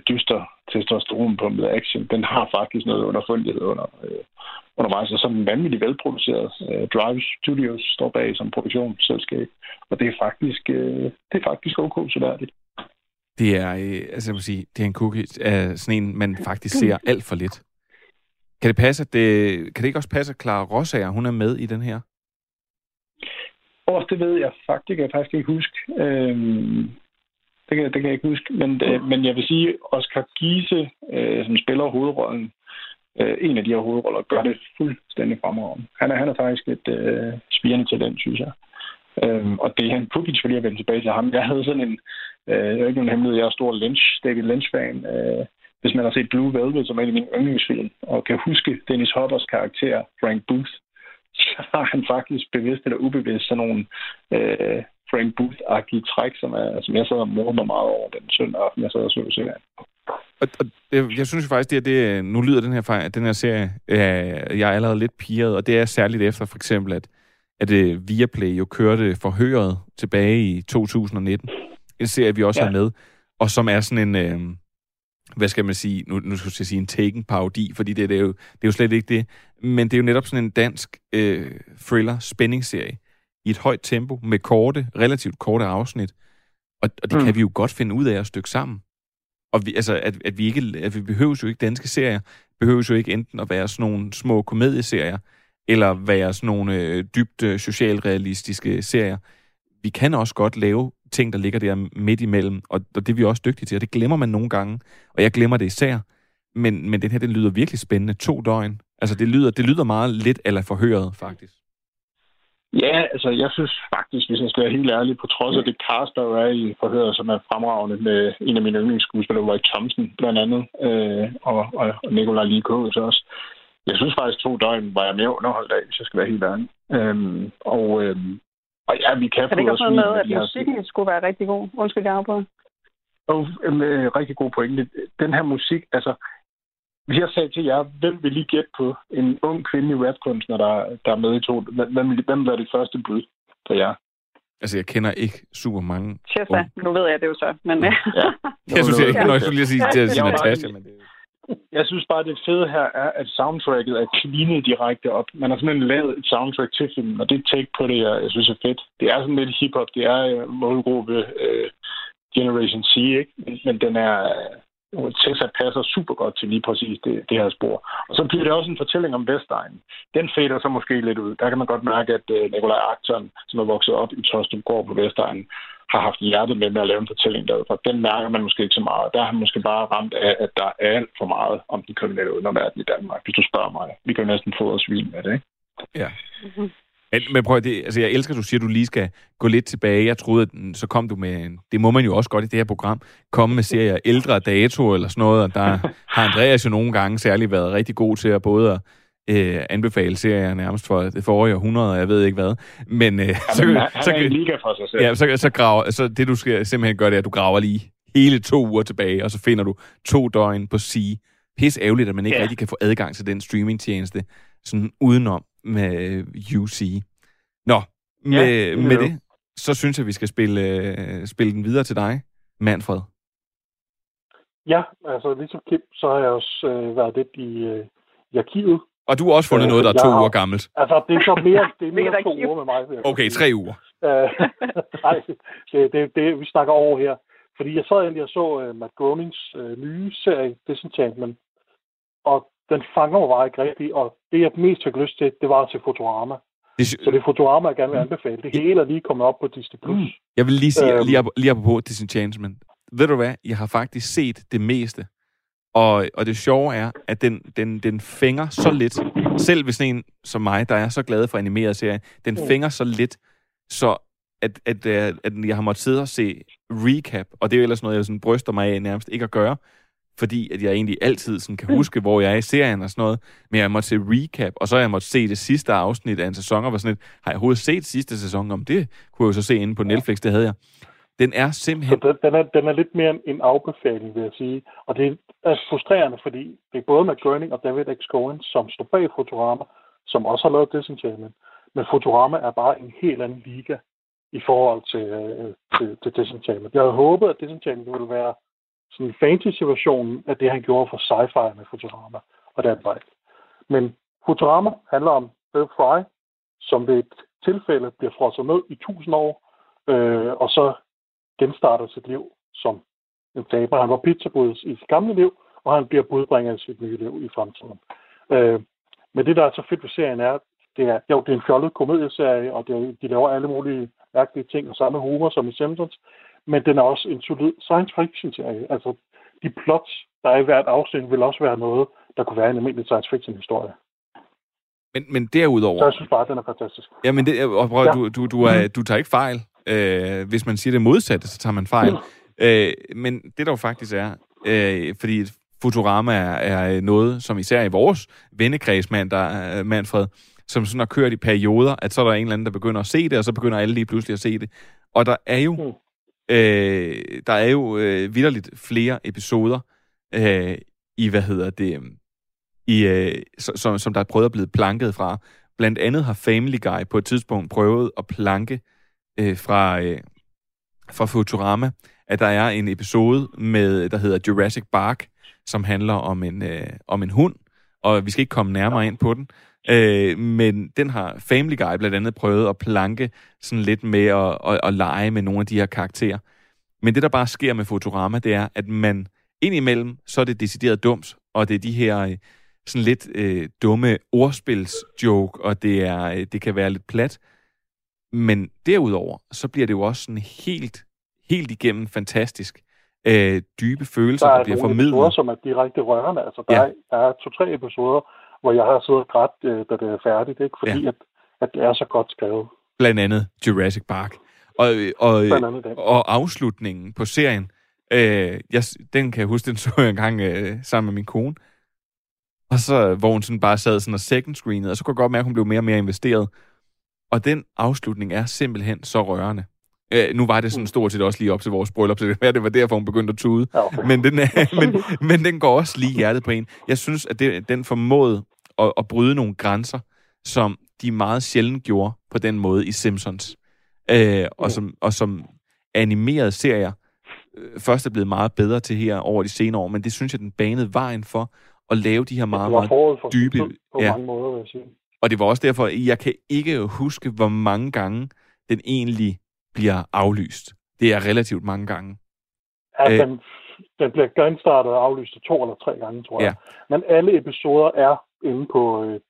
dyster testosteronpumpet action. Den har faktisk noget underfundighed under, øh, undervejs, og så er vanvittigt velproduceret. Øh, Drive Studios står bag som produktionsselskab, og det er faktisk, øh, det er faktisk ok værdigt. Det er, øh, altså jeg må sige, det er en cookie af sådan en, man faktisk ser alt for lidt. Kan det passe, at det, kan det ikke også passe, at Clara Rossager, hun er med i den her? Åh, det ved jeg faktisk, det kan jeg faktisk ikke huske. Øhm, det, kan, det kan jeg ikke huske. Men, øh, men jeg vil sige, Oscar Giese, øh, som spiller hovedrollen, øh, en af de her hovedroller, gør det fuldstændig fremragende. Han er, han er faktisk et øh, spirende talent, synes jeg. Øhm, og det er en Kukic, fordi jeg vende tilbage til ham. Jeg havde sådan en, øh, jeg er ikke nogen hemmelighed, jeg er stor Lynch, David Lynch-fan. Øh, hvis man har set Blue Velvet, som er en af mine yndlingsfilm, og kan huske Dennis Hoppers karakter, Frank Booth, så har han faktisk bevidst eller ubevidst sådan nogle øh, Frank Booth-agtige træk, som, er, som jeg sad og morder meget over den søndag aften, jeg sad og så serien. Og, og det, jeg synes faktisk, det er det, nu lyder den her, den her serie, øh, jeg er allerede lidt piret, og det er særligt efter for eksempel, at, at uh, Viaplay jo kørte forhøret tilbage i 2019. En serie, vi også ja. har med, og som er sådan en, øh, hvad skal man sige, nu, nu skal jeg sige en taken parodi, fordi det, det, er jo, det er jo slet ikke det, men det er jo netop sådan en dansk øh, thriller spændingsserie i et højt tempo med korte, relativt korte afsnit, og, og det mm. kan vi jo godt finde ud af at stykke sammen. Og vi, altså, at, at vi ikke, at vi behøver jo ikke danske serier, behøver jo ikke enten at være sådan nogle små komedieserier, eller være sådan nogle øh, dybt øh, socialrealistiske serier. Vi kan også godt lave ting, der ligger der midt imellem, og, og det er vi også dygtige til, og det glemmer man nogle gange, og jeg glemmer det især, men, men den her, den lyder virkelig spændende. To døgn. Altså, det lyder, det lyder meget lidt eller forhøret, faktisk. Ja, altså jeg synes faktisk, hvis jeg skal være helt ærlig, på trods af det cast, der er i forhøret, som er fremragende med en af mine yndlingsskuespillere, Roy Thompson blandt andet, øh, og, og, og Nikolaj Likås også. Jeg synes faktisk, to døgn var jeg mere underholdt af, hvis jeg skal være helt ærlig. Øhm, og, øhm, og ja, vi kan, Kan det ikke os med, at musikken skulle være rigtig god? Undskyld, jeg afbryder. Og en øh, rigtig god pointe. Den her musik, altså, hvis jeg sagde til jer, hvem vil lige gætte på en ung kvindelig rapkunstner, der, der er med i to? Hvem, vil- hvem var det første bud for jer? Altså, jeg kender ikke super mange. Chessa, nu ved jeg det jo så, men... Ja. Jeg synes, jeg, jeg, jeg skulle lige sige, til Natasha, men det... Jeg synes bare, det fede her er, at soundtracket er cleanet direkte op. Man har simpelthen lavet et soundtrack til filmen, og det take på det, jeg, jeg synes er fedt. Det er sådan lidt hiphop, det er øh, målgruppe øh, Generation C, ikke? Men den er... Øh, Tessa passer super godt til lige præcis det, det her spor. Og så bliver det også en fortælling om Vestegnen. Den fader så måske lidt ud. Der kan man godt mærke, at øh, Nikolaj Akton, som er vokset op i Tostrup går på Vestegnen, har haft hjertet med med at lave en fortælling derudfra. Den mærker man måske ikke så meget. Der har han måske bare ramt af, at der er alt for meget om den kriminelle underverden i Danmark, hvis du spørger mig. Vi kan jo næsten få os svin med det, ikke? Ja. Men, men prøv at det, altså jeg elsker, at du siger, at du lige skal gå lidt tilbage. Jeg troede, at så kom du med, en- det må man jo også godt i det her program, komme med serier ældre dato eller sådan noget, og der har Andreas jo nogle gange særligt været rigtig god til at både at øh, anbefale serier nærmest for det forrige århundrede, og jeg ved ikke hvad. Men øh, så, en liga for sig selv. ja, så, så, graver, så det du skal simpelthen gøre, det er, at du graver lige hele to uger tilbage, og så finder du to døgn på C. Pisse ærgerligt, at man ikke Ja. rigtig kan få adgang til den streamingtjeneste, sådan udenom med UC. Nå, med, det ja, er med det. det, så synes jeg, vi skal spille, øh, spille den videre til dig, Manfred. Ja, altså ligesom Kim, så har jeg også øh, været lidt i, øh, i arkivet. Og du har også fundet Øh, noget, der er to har- uger gammelt. Altså, det er så mere, det er mere to uger med mig. Okay, tre uger. Øh, nej, det, det, det, vi snakker over her. Fordi jeg sad egentlig og så uh, Matt Gronings uh, nye serie, Disenchantment, og den fanger mig bare ikke rigtigt, og det jeg mest fik lyst til, det var at se Futurama. Det, Så det er Futurama, jeg gerne vil anbefale. Det hele er lige kommet op på Disney+. Plus. jeg vil lige sige, Øhm. lige, ap- lige apropos Disenchantment. Ved du hvad? Jeg har faktisk set det meste. Og, og det sjove er, at den, den, den fænger så lidt, selv hvis en som mig, der er så glad for animerede serier, den Mm. fænger så lidt, så at, at, at, at jeg har måttet sidde og se recap, og det er jo ellers noget, jeg sådan bryster mig af nærmest ikke at gøre, fordi at jeg egentlig altid sådan kan huske, hvor jeg er i serien og sådan noget, men jeg måtte se recap, og så jeg måtte se det sidste afsnit af en sæson, og var sådan lidt, har jeg overhovedet set sidste sæson om det? Kunne jeg jo så se inde på Netflix, det havde jeg. Den er simpelthen... Så den, er, den er lidt mere en, afbefaling, vil jeg sige. Og det er frustrerende, fordi det er både Matt og David X. Cohen, som står bag Futurama, som også har lavet Disenchantment. Men Futurama er bare en helt anden liga i forhold til, øh, til, til Disenchantment. Jeg havde håbet, at Disenchantment ville være sådan en fantasy-version af det, han gjorde for sci-fi med Futurama. Og den vej. Men Futurama handler om Bill Fry, som ved et tilfælde bliver frosset ned i tusind år, øh, og så genstarter sit liv som en taber. Han var pizzabud i sit gamle liv, og han bliver budbringer i sit nye liv i fremtiden. Øh, men det, der er så fedt ved serien, er, det er, jo, det er en fjollet komedieserie, og det er, de laver alle mulige mærkelige ting og samme humor som i Simpsons, men den er også en solid science fiction-serie. Altså, de plots, der er i hvert afsnit, vil også være noget, der kunne være en almindelig science fiction-historie. Men, men derudover... Så jeg synes bare, at den er fantastisk. Ja, men det, og prøv, Ja. ja. du, du, du, er, du tager ikke fejl. Øh, hvis man siger det modsatte, så tager man fejl. Øh, men det der jo faktisk er, øh, fordi Futurama er, er noget, som især i vores vennekreds, mand, der, øh, Manfred, som sådan har kørt i perioder, at så er der en eller anden, der begynder at se det, og så begynder alle lige pludselig at se det. Og der er jo, øh, der er jo øh, vidderligt flere episoder øh, i, hvad hedder det, øh, i, øh, som, som, som der er prøvet at blive planket fra. Blandt andet har Family Guy på et tidspunkt prøvet at planke øh, Øh, fra, øh, fra Futurama, at der er en episode med, der hedder Jurassic Park, som handler om en, øh, om en hund, og vi skal ikke komme nærmere ind på den. Øh, men den har Family Guy blandt andet prøvet at planke sådan lidt med at, at, at lege med nogle af de her karakterer. Men det, der bare sker med Futurama, det er, at man indimellem, så er det decideret dumt, og det er de her øh, sådan lidt øh, dumme ordspilsjoke, og det, er, øh, det kan være lidt plat. Men derudover, så bliver det jo også sådan helt helt igennem fantastisk. Øh, dybe følelser, der, der, er bliver formidlet. episoder, som er direkte rørende. Altså, der, Ja. er, der er to-tre episoder, hvor jeg har siddet og grædt, øh, da det er færdigt. Ikke? Fordi Ja. at, at det er så godt skrevet. Blandt andet Jurassic Park. Og, og, og afslutningen på serien, øh, jeg, den kan jeg huske, den så jeg engang øh, sammen med min kone. Og så, hvor hun sådan bare sad sådan og second screenede, og så kunne jeg godt mærke, at hun blev mere og mere investeret. Og den afslutning er simpelthen så rørende. Øh, nu var det sådan stort set også lige op til vores bryllup, så det, var- det var derfor, hun begyndte at tude. Okay. Men, den er, men, men den går også lige hjertet på en. Jeg synes, at det, den formåede at, at bryde nogle grænser, som de meget sjældent gjorde på den måde i Simpsons. Øh, og, som, og som animerede serier øh, først er blevet meget bedre til her over de senere år, men det synes jeg, den banede vejen for at lave de her meget, meget dybe... på Ja, mange måder, vil jeg sige. Og det var også derfor, at jeg kan ikke huske, hvor mange gange den egentlig bliver aflyst. Det er relativt mange gange. Ja, Øh. den, den bliver genstartet og aflyst to eller tre gange, tror jeg. Ja. Men alle episoder er inde på, øh,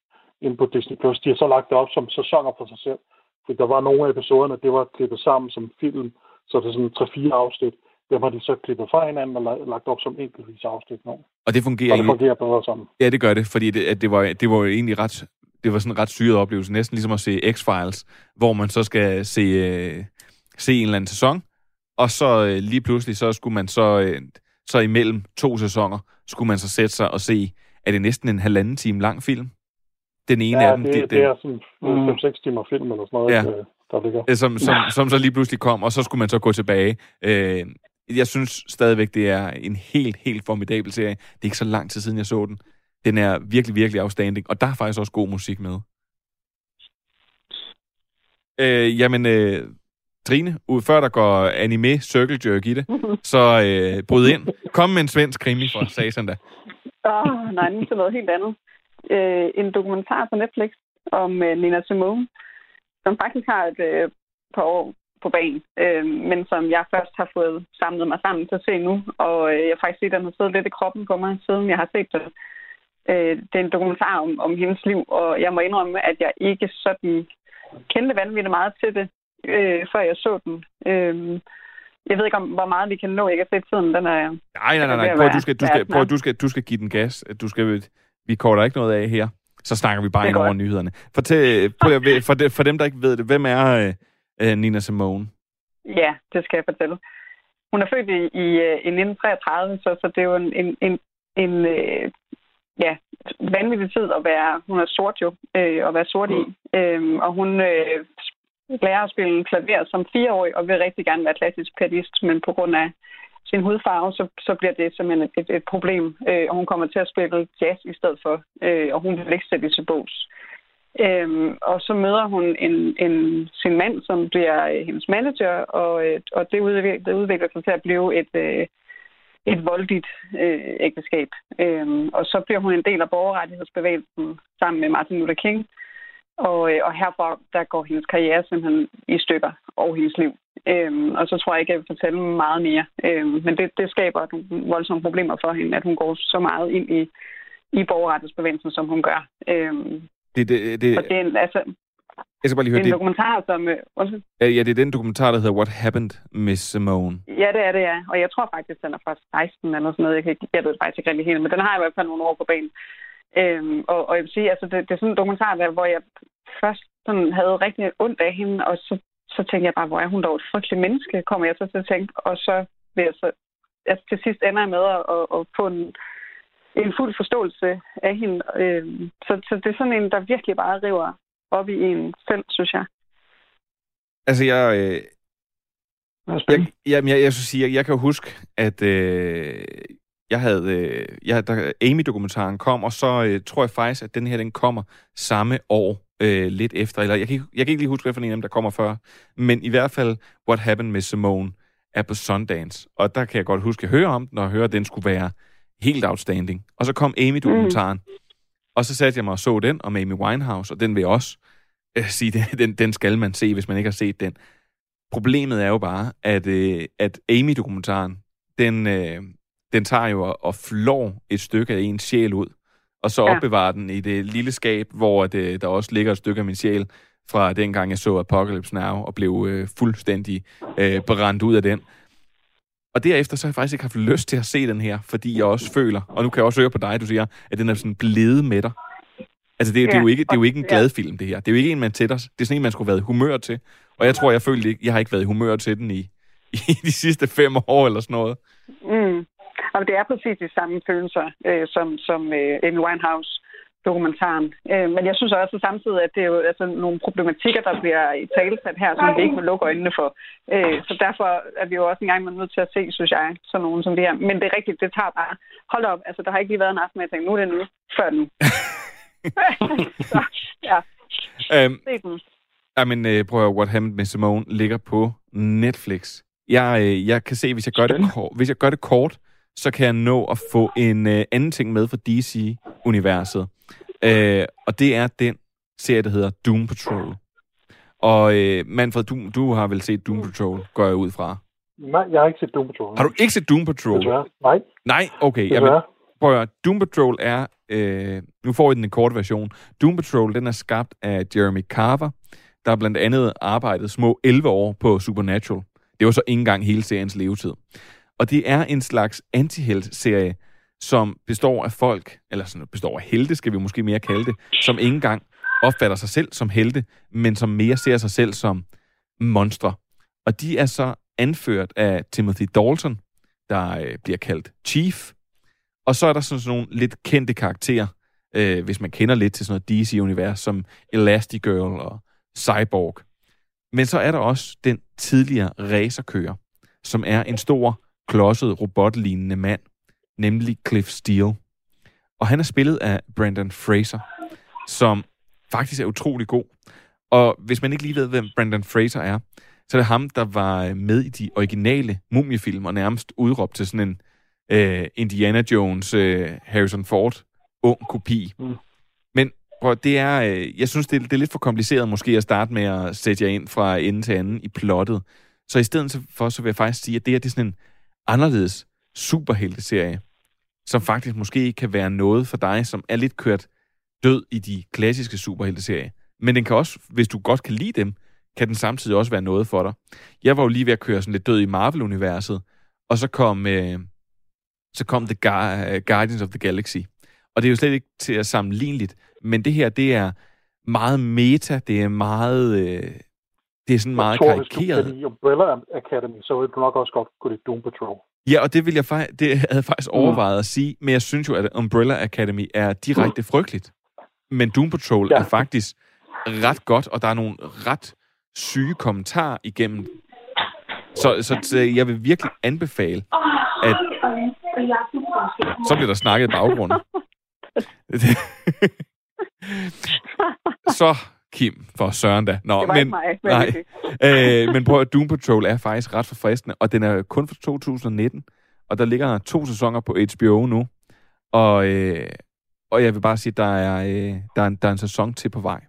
inde på Disney+. Plus. De har så lagt det op som sæsoner for sig selv. For der var nogle af episoderne, det var klippet sammen som film, så det er sådan 3-4 afsnit. Dem har de så klippet fra hinanden og la- lagt op som enkeltvis afsnit nu. Og det fungerer, Og det fungerer bedre sammen. Ja, det gør det, fordi det, at det, var, det var jo egentlig ret, det var sådan en ret syret oplevelse, næsten ligesom at se X-Files, hvor man så skal se, øh, se en eller anden sæson, og så øh, lige pludselig, så skulle man så, øh, så imellem to sæsoner, skulle man så sætte sig og se, er det næsten en halvanden time lang film? Den ene Ja, af dem, det, det, det, er sådan Mm. 5-6 timer film eller sådan noget, Ja. ja. der ligger. øh, som, som, som så lige pludselig kom, og så skulle man så gå tilbage. Øh, jeg synes stadigvæk, det er en helt, helt formidabel serie. Det er ikke så lang tid siden, jeg så den. Den er virkelig, virkelig outstanding, og der er faktisk også god musik med. Øh, jamen, øh, Trine, før der går anime circle jerk i det, så øh, bryd ind. Kom med en svensk krimi for satan da. Oh, nej, nu til noget helt andet. Øh, en dokumentar på Netflix om øh, Nina Simone, som faktisk har et øh, par år på banen, øh, men som jeg først har fået samlet mig sammen til at se nu. Og øh, jeg faktisk sige, at den har siddet lidt i kroppen på mig, siden jeg har set den. Øh, det er en dokumentar om, om hendes liv, og jeg må indrømme, at jeg ikke sådan kendte vanvittigt meget til det, øh, før jeg så den. Øh, jeg ved ikke, om hvor meget vi kan nå. Jeg kan se tiden, den er... Nej, nej, nej, nej. Prøv, du skal, du skal, prøv, du skal, du skal give den gas. Du skal, vi korter ikke noget af her. Så snakker vi bare ind over godt. nyhederne. Fortæl, prøv, at- for, de, for dem, der ikke ved det, hvem er øh, øh, Nina Simone? Ja, det skal jeg fortælle. Hun er født i, i, øh, i 1933, så, så det er jo en, en, en, en øh, ja, vanvittig tid at være... Hun er sort jo, øh, at være sort i. Øhm, og hun øh, lærer at spille klaver som fireårig, og vil rigtig gerne være klassisk pianist, men på grund af sin hudfarve, så, så bliver det simpelthen et, et problem. Øh, og hun kommer til at spille jazz i stedet for, øh, og hun vil ikke sætte til bogs. Øhm, og så møder hun en, en, sin mand, som bliver øh, hendes manager, og, øh, og det, udvikler, det udvikler sig til at blive et, øh, et voldeligt øh, ægteskab. Øhm, og så bliver hun en del af borgerrettighedsbevægelsen sammen med Martin Luther King. Og, øh, og herfra der går hendes karriere simpelthen i stykker og hendes liv. Øhm, og så tror jeg ikke, jeg vil fortælle meget mere. Øhm, men det, det skaber nogle voldsomme problemer for hende, at hun går så meget ind i, i borgerrettighedsbevægelsen, som hun gør. Øhm, Det, det, det, og det er altså, jeg skal bare lige det er høre, en det, dokumentar, som... Øh, ja, det er den dokumentar, der hedder What Happened, Miss Simone. Ja, det er det, ja. Og jeg tror faktisk, den er fra 16 eller sådan noget. Jeg, kan ikke, jeg ved det faktisk ikke rigtig helt, men den har i hvert fald nogle år på banen. Øhm, og, og jeg vil sige, altså, det, det er sådan en dokumentar, der, hvor jeg først sådan havde rigtig ondt af hende, og så, så tænkte jeg bare, hvor er hun dog et frygteligt menneske, kommer jeg så til at tænke. Og så vil jeg så, altså, til sidst ender jeg med at, at, at få en, en fuld forståelse af hende. Øhm, så, så det er sådan en, der virkelig bare river op i en selv, synes jeg. Altså, jeg... Øh, jeg, jamen, jeg, jeg, sige, jeg, jeg kan jo huske, at øh, jeg havde... Øh, jeg, der, Amy-dokumentaren kom, og så øh, tror jeg faktisk, at den her, den kommer samme år, øh, lidt efter. Eller jeg kan, ikke- jeg kan ikke lige huske, hvad for en af dem, der kommer før. Men i hvert fald, What Happened med Simone er på Sundance. Og der kan jeg godt huske at høre om den, og høre, at den skulle være helt outstanding. Og så kom Amy-dokumentaren, mm. Og så satte jeg mig og så den om Amy Winehouse, og den vil jeg også øh, sige, den, den, den skal man se, hvis man ikke har set den. Problemet er jo bare, at, øh, at Amy-dokumentaren, den, øh, den tager jo og, og flår et stykke af ens sjæl ud, og så Ja. opbevarer den i det lille skab, hvor det, der også ligger et stykke af min sjæl fra dengang, jeg så Apocalypse Now, og blev øh, fuldstændig øh, brændt ud af den. Og derefter så har jeg faktisk ikke haft lyst til at se den her, fordi jeg også føler, og nu kan jeg også høre på dig, du siger, at den er sådan blevet med dig. Altså, det, det, er jo Ja, ikke, det er jo ikke en ja. glad film, det her. Det er jo ikke en, man tætter. Det er sådan en, man skulle have været i humør til. Og jeg tror, jeg følte ikke, jeg har ikke været i humør til den i, i de sidste fem år eller sådan noget. Mm. Og det er præcis de samme følelser, øh, som, som øh, Amy Winehouse dokumentaren. Øh, men jeg synes også samtidig, at det er jo altså, nogle problematikker, der bliver i talesat her, som vi ikke vil lukke øjnene for. Øh, så derfor er vi jo også en gang nødt til at se, synes jeg, sådan nogen som det her. Men det er rigtigt, det tager bare... Hold op, altså der har ikke lige været en aften, hvor jeg tænkte, nu er det nu, før nu. så, ja. Øhm, Se den. Jamen, øh, prøv at høre, What Happened med Simone ligger på Netflix. Jeg, øh, jeg kan se, hvis jeg, gør det kort, hvis jeg gør det kort, så kan jeg nå at få en øh, anden ting med fra DC-universet. Øh, og det er den serie, der hedder Doom Patrol. Og øh, Manfred, du, du har vel set Doom Patrol, går jeg ud fra. Nej, jeg har ikke set Doom Patrol. Har du ikke set Doom Patrol? Desværre. Nej. Nej, okay. Desværre. Jamen, prøv at høre. Doom Patrol er... Øh, nu får vi den en kort version. Doom Patrol, den er skabt af Jeremy Carver, der blandt andet arbejdet små 11 år på Supernatural. Det var så ikke engang hele seriens levetid. Og det er en slags antihelt-serie, som består af folk, eller sådan består af helte, skal vi måske mere kalde det, som ikke engang opfatter sig selv som helte, men som mere ser sig selv som monstre. Og de er så anført af Timothy Dalton, der øh, bliver kaldt Chief. Og så er der sådan, sådan nogle lidt kendte karakterer, øh, hvis man kender lidt til sådan noget DC-univers, som Elastigirl og Cyborg. Men så er der også den tidligere racerkører, som er en stor, klodset, robotlignende mand, nemlig Cliff Steele. Og han er spillet af Brandon Fraser, som faktisk er utrolig god. Og hvis man ikke lige ved, hvem Brandon Fraser er, så er det ham, der var med i de originale mumiefilm og nærmest udråbt til sådan en øh, Indiana Jones, øh, Harrison Ford, ung kopi. Mm. Men prøv, det er, øh, jeg synes, det er, det er lidt for kompliceret måske at starte med at sætte jer ind fra ende til anden i plottet. Så i stedet for, så vil jeg faktisk sige, at det her det er sådan en anderledes superhelteserie, som faktisk måske kan være noget for dig, som er lidt kørt død i de klassiske superhelteserier. Men den kan også, hvis du godt kan lide dem, kan den samtidig også være noget for dig. Jeg var jo lige ved at køre sådan lidt død i Marvel-universet, og så kom, øh, så kom The Gar- Guardians of the Galaxy. Og det er jo slet ikke til at sammenligneligt, men det her, det er meget meta, det er meget, øh, det er sådan meget jeg tror, hvis du karikeret. kan lide Umbrella Academy, så vil du nok også godt kunne lide Doom Patrol. Ja, og det vil jeg faktisk, det havde jeg faktisk overvejet at sige, men jeg synes jo, at Umbrella Academy er direkte frygteligt. Men Doom Patrol ja. er faktisk ret godt, og der er nogle ret syge kommentarer igennem. Så, så, så jeg vil virkelig anbefale, at... Så bliver der snakket i baggrunden. så, Kim, for søren da. Nå, Det var men, ikke mig, men nej. øh, men prøv at Doom Patrol er faktisk ret forfriskende, og den er kun fra 2019, og der ligger to sæsoner på HBO nu. Og, øh, og jeg vil bare sige, at der er, øh, der, er en, der er en sæson til på vej.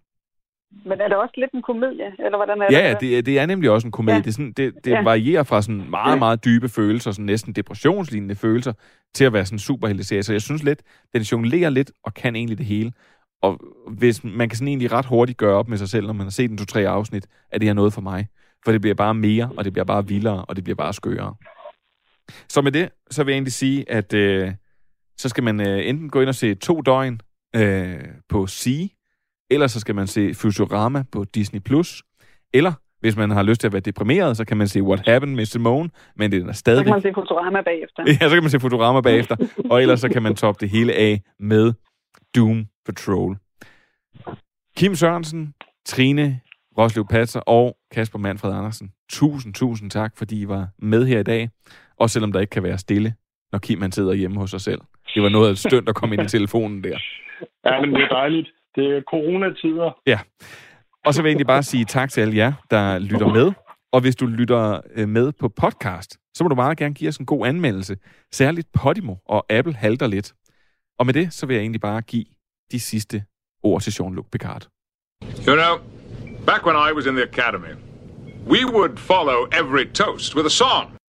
Men er det også lidt en komedie, eller hvordan er Ja, det? ja, det, er- det er nemlig også en komedie. Ja. Det, sådan, det, det ja. varierer fra sådan meget, meget dybe følelser, sådan næsten depressionslignende følelser, til at være sådan en superhelteserie. Så jeg synes lidt, den jonglerer lidt og kan egentlig det hele. Og hvis man kan sådan egentlig ret hurtigt gøre op med sig selv, når man har set en to-tre afsnit, at det er noget for mig. For det bliver bare mere, og det bliver bare vildere, og det bliver bare skørere. Så med det, så vil jeg egentlig sige, at øh, så skal man øh, enten gå ind og se to døgn øh, på Sea, eller så skal man se Futurama på Disney+, Plus, eller hvis man har lyst til at være deprimeret, så kan man se What Happened med Simone, men det er Så stadig... kan man se Futurama bagefter. Ja, så kan man se Futurama bagefter, og ellers så kan man toppe det hele af med Doom Patrol. Kim Sørensen, Trine Roslev Patser og Kasper Manfred Andersen. Tusind, tusind tak, fordi I var med her i dag. Også selvom der ikke kan være stille, når Kim han sidder hjemme hos sig selv. Det var noget af et stønd, der kom ind i telefonen der. Ja, men det er dejligt. Det er coronatider. Ja. Og så vil jeg egentlig bare sige tak til alle jer, der lytter med. Og hvis du lytter øh, med på podcast, så må du meget gerne give os en god anmeldelse. Særligt Podimo og Apple halter lidt. Og med det, så vil jeg egentlig bare give de sidste ord til Jean-Luc Picard. You know, back when I was in the academy, we would follow every toast with a song.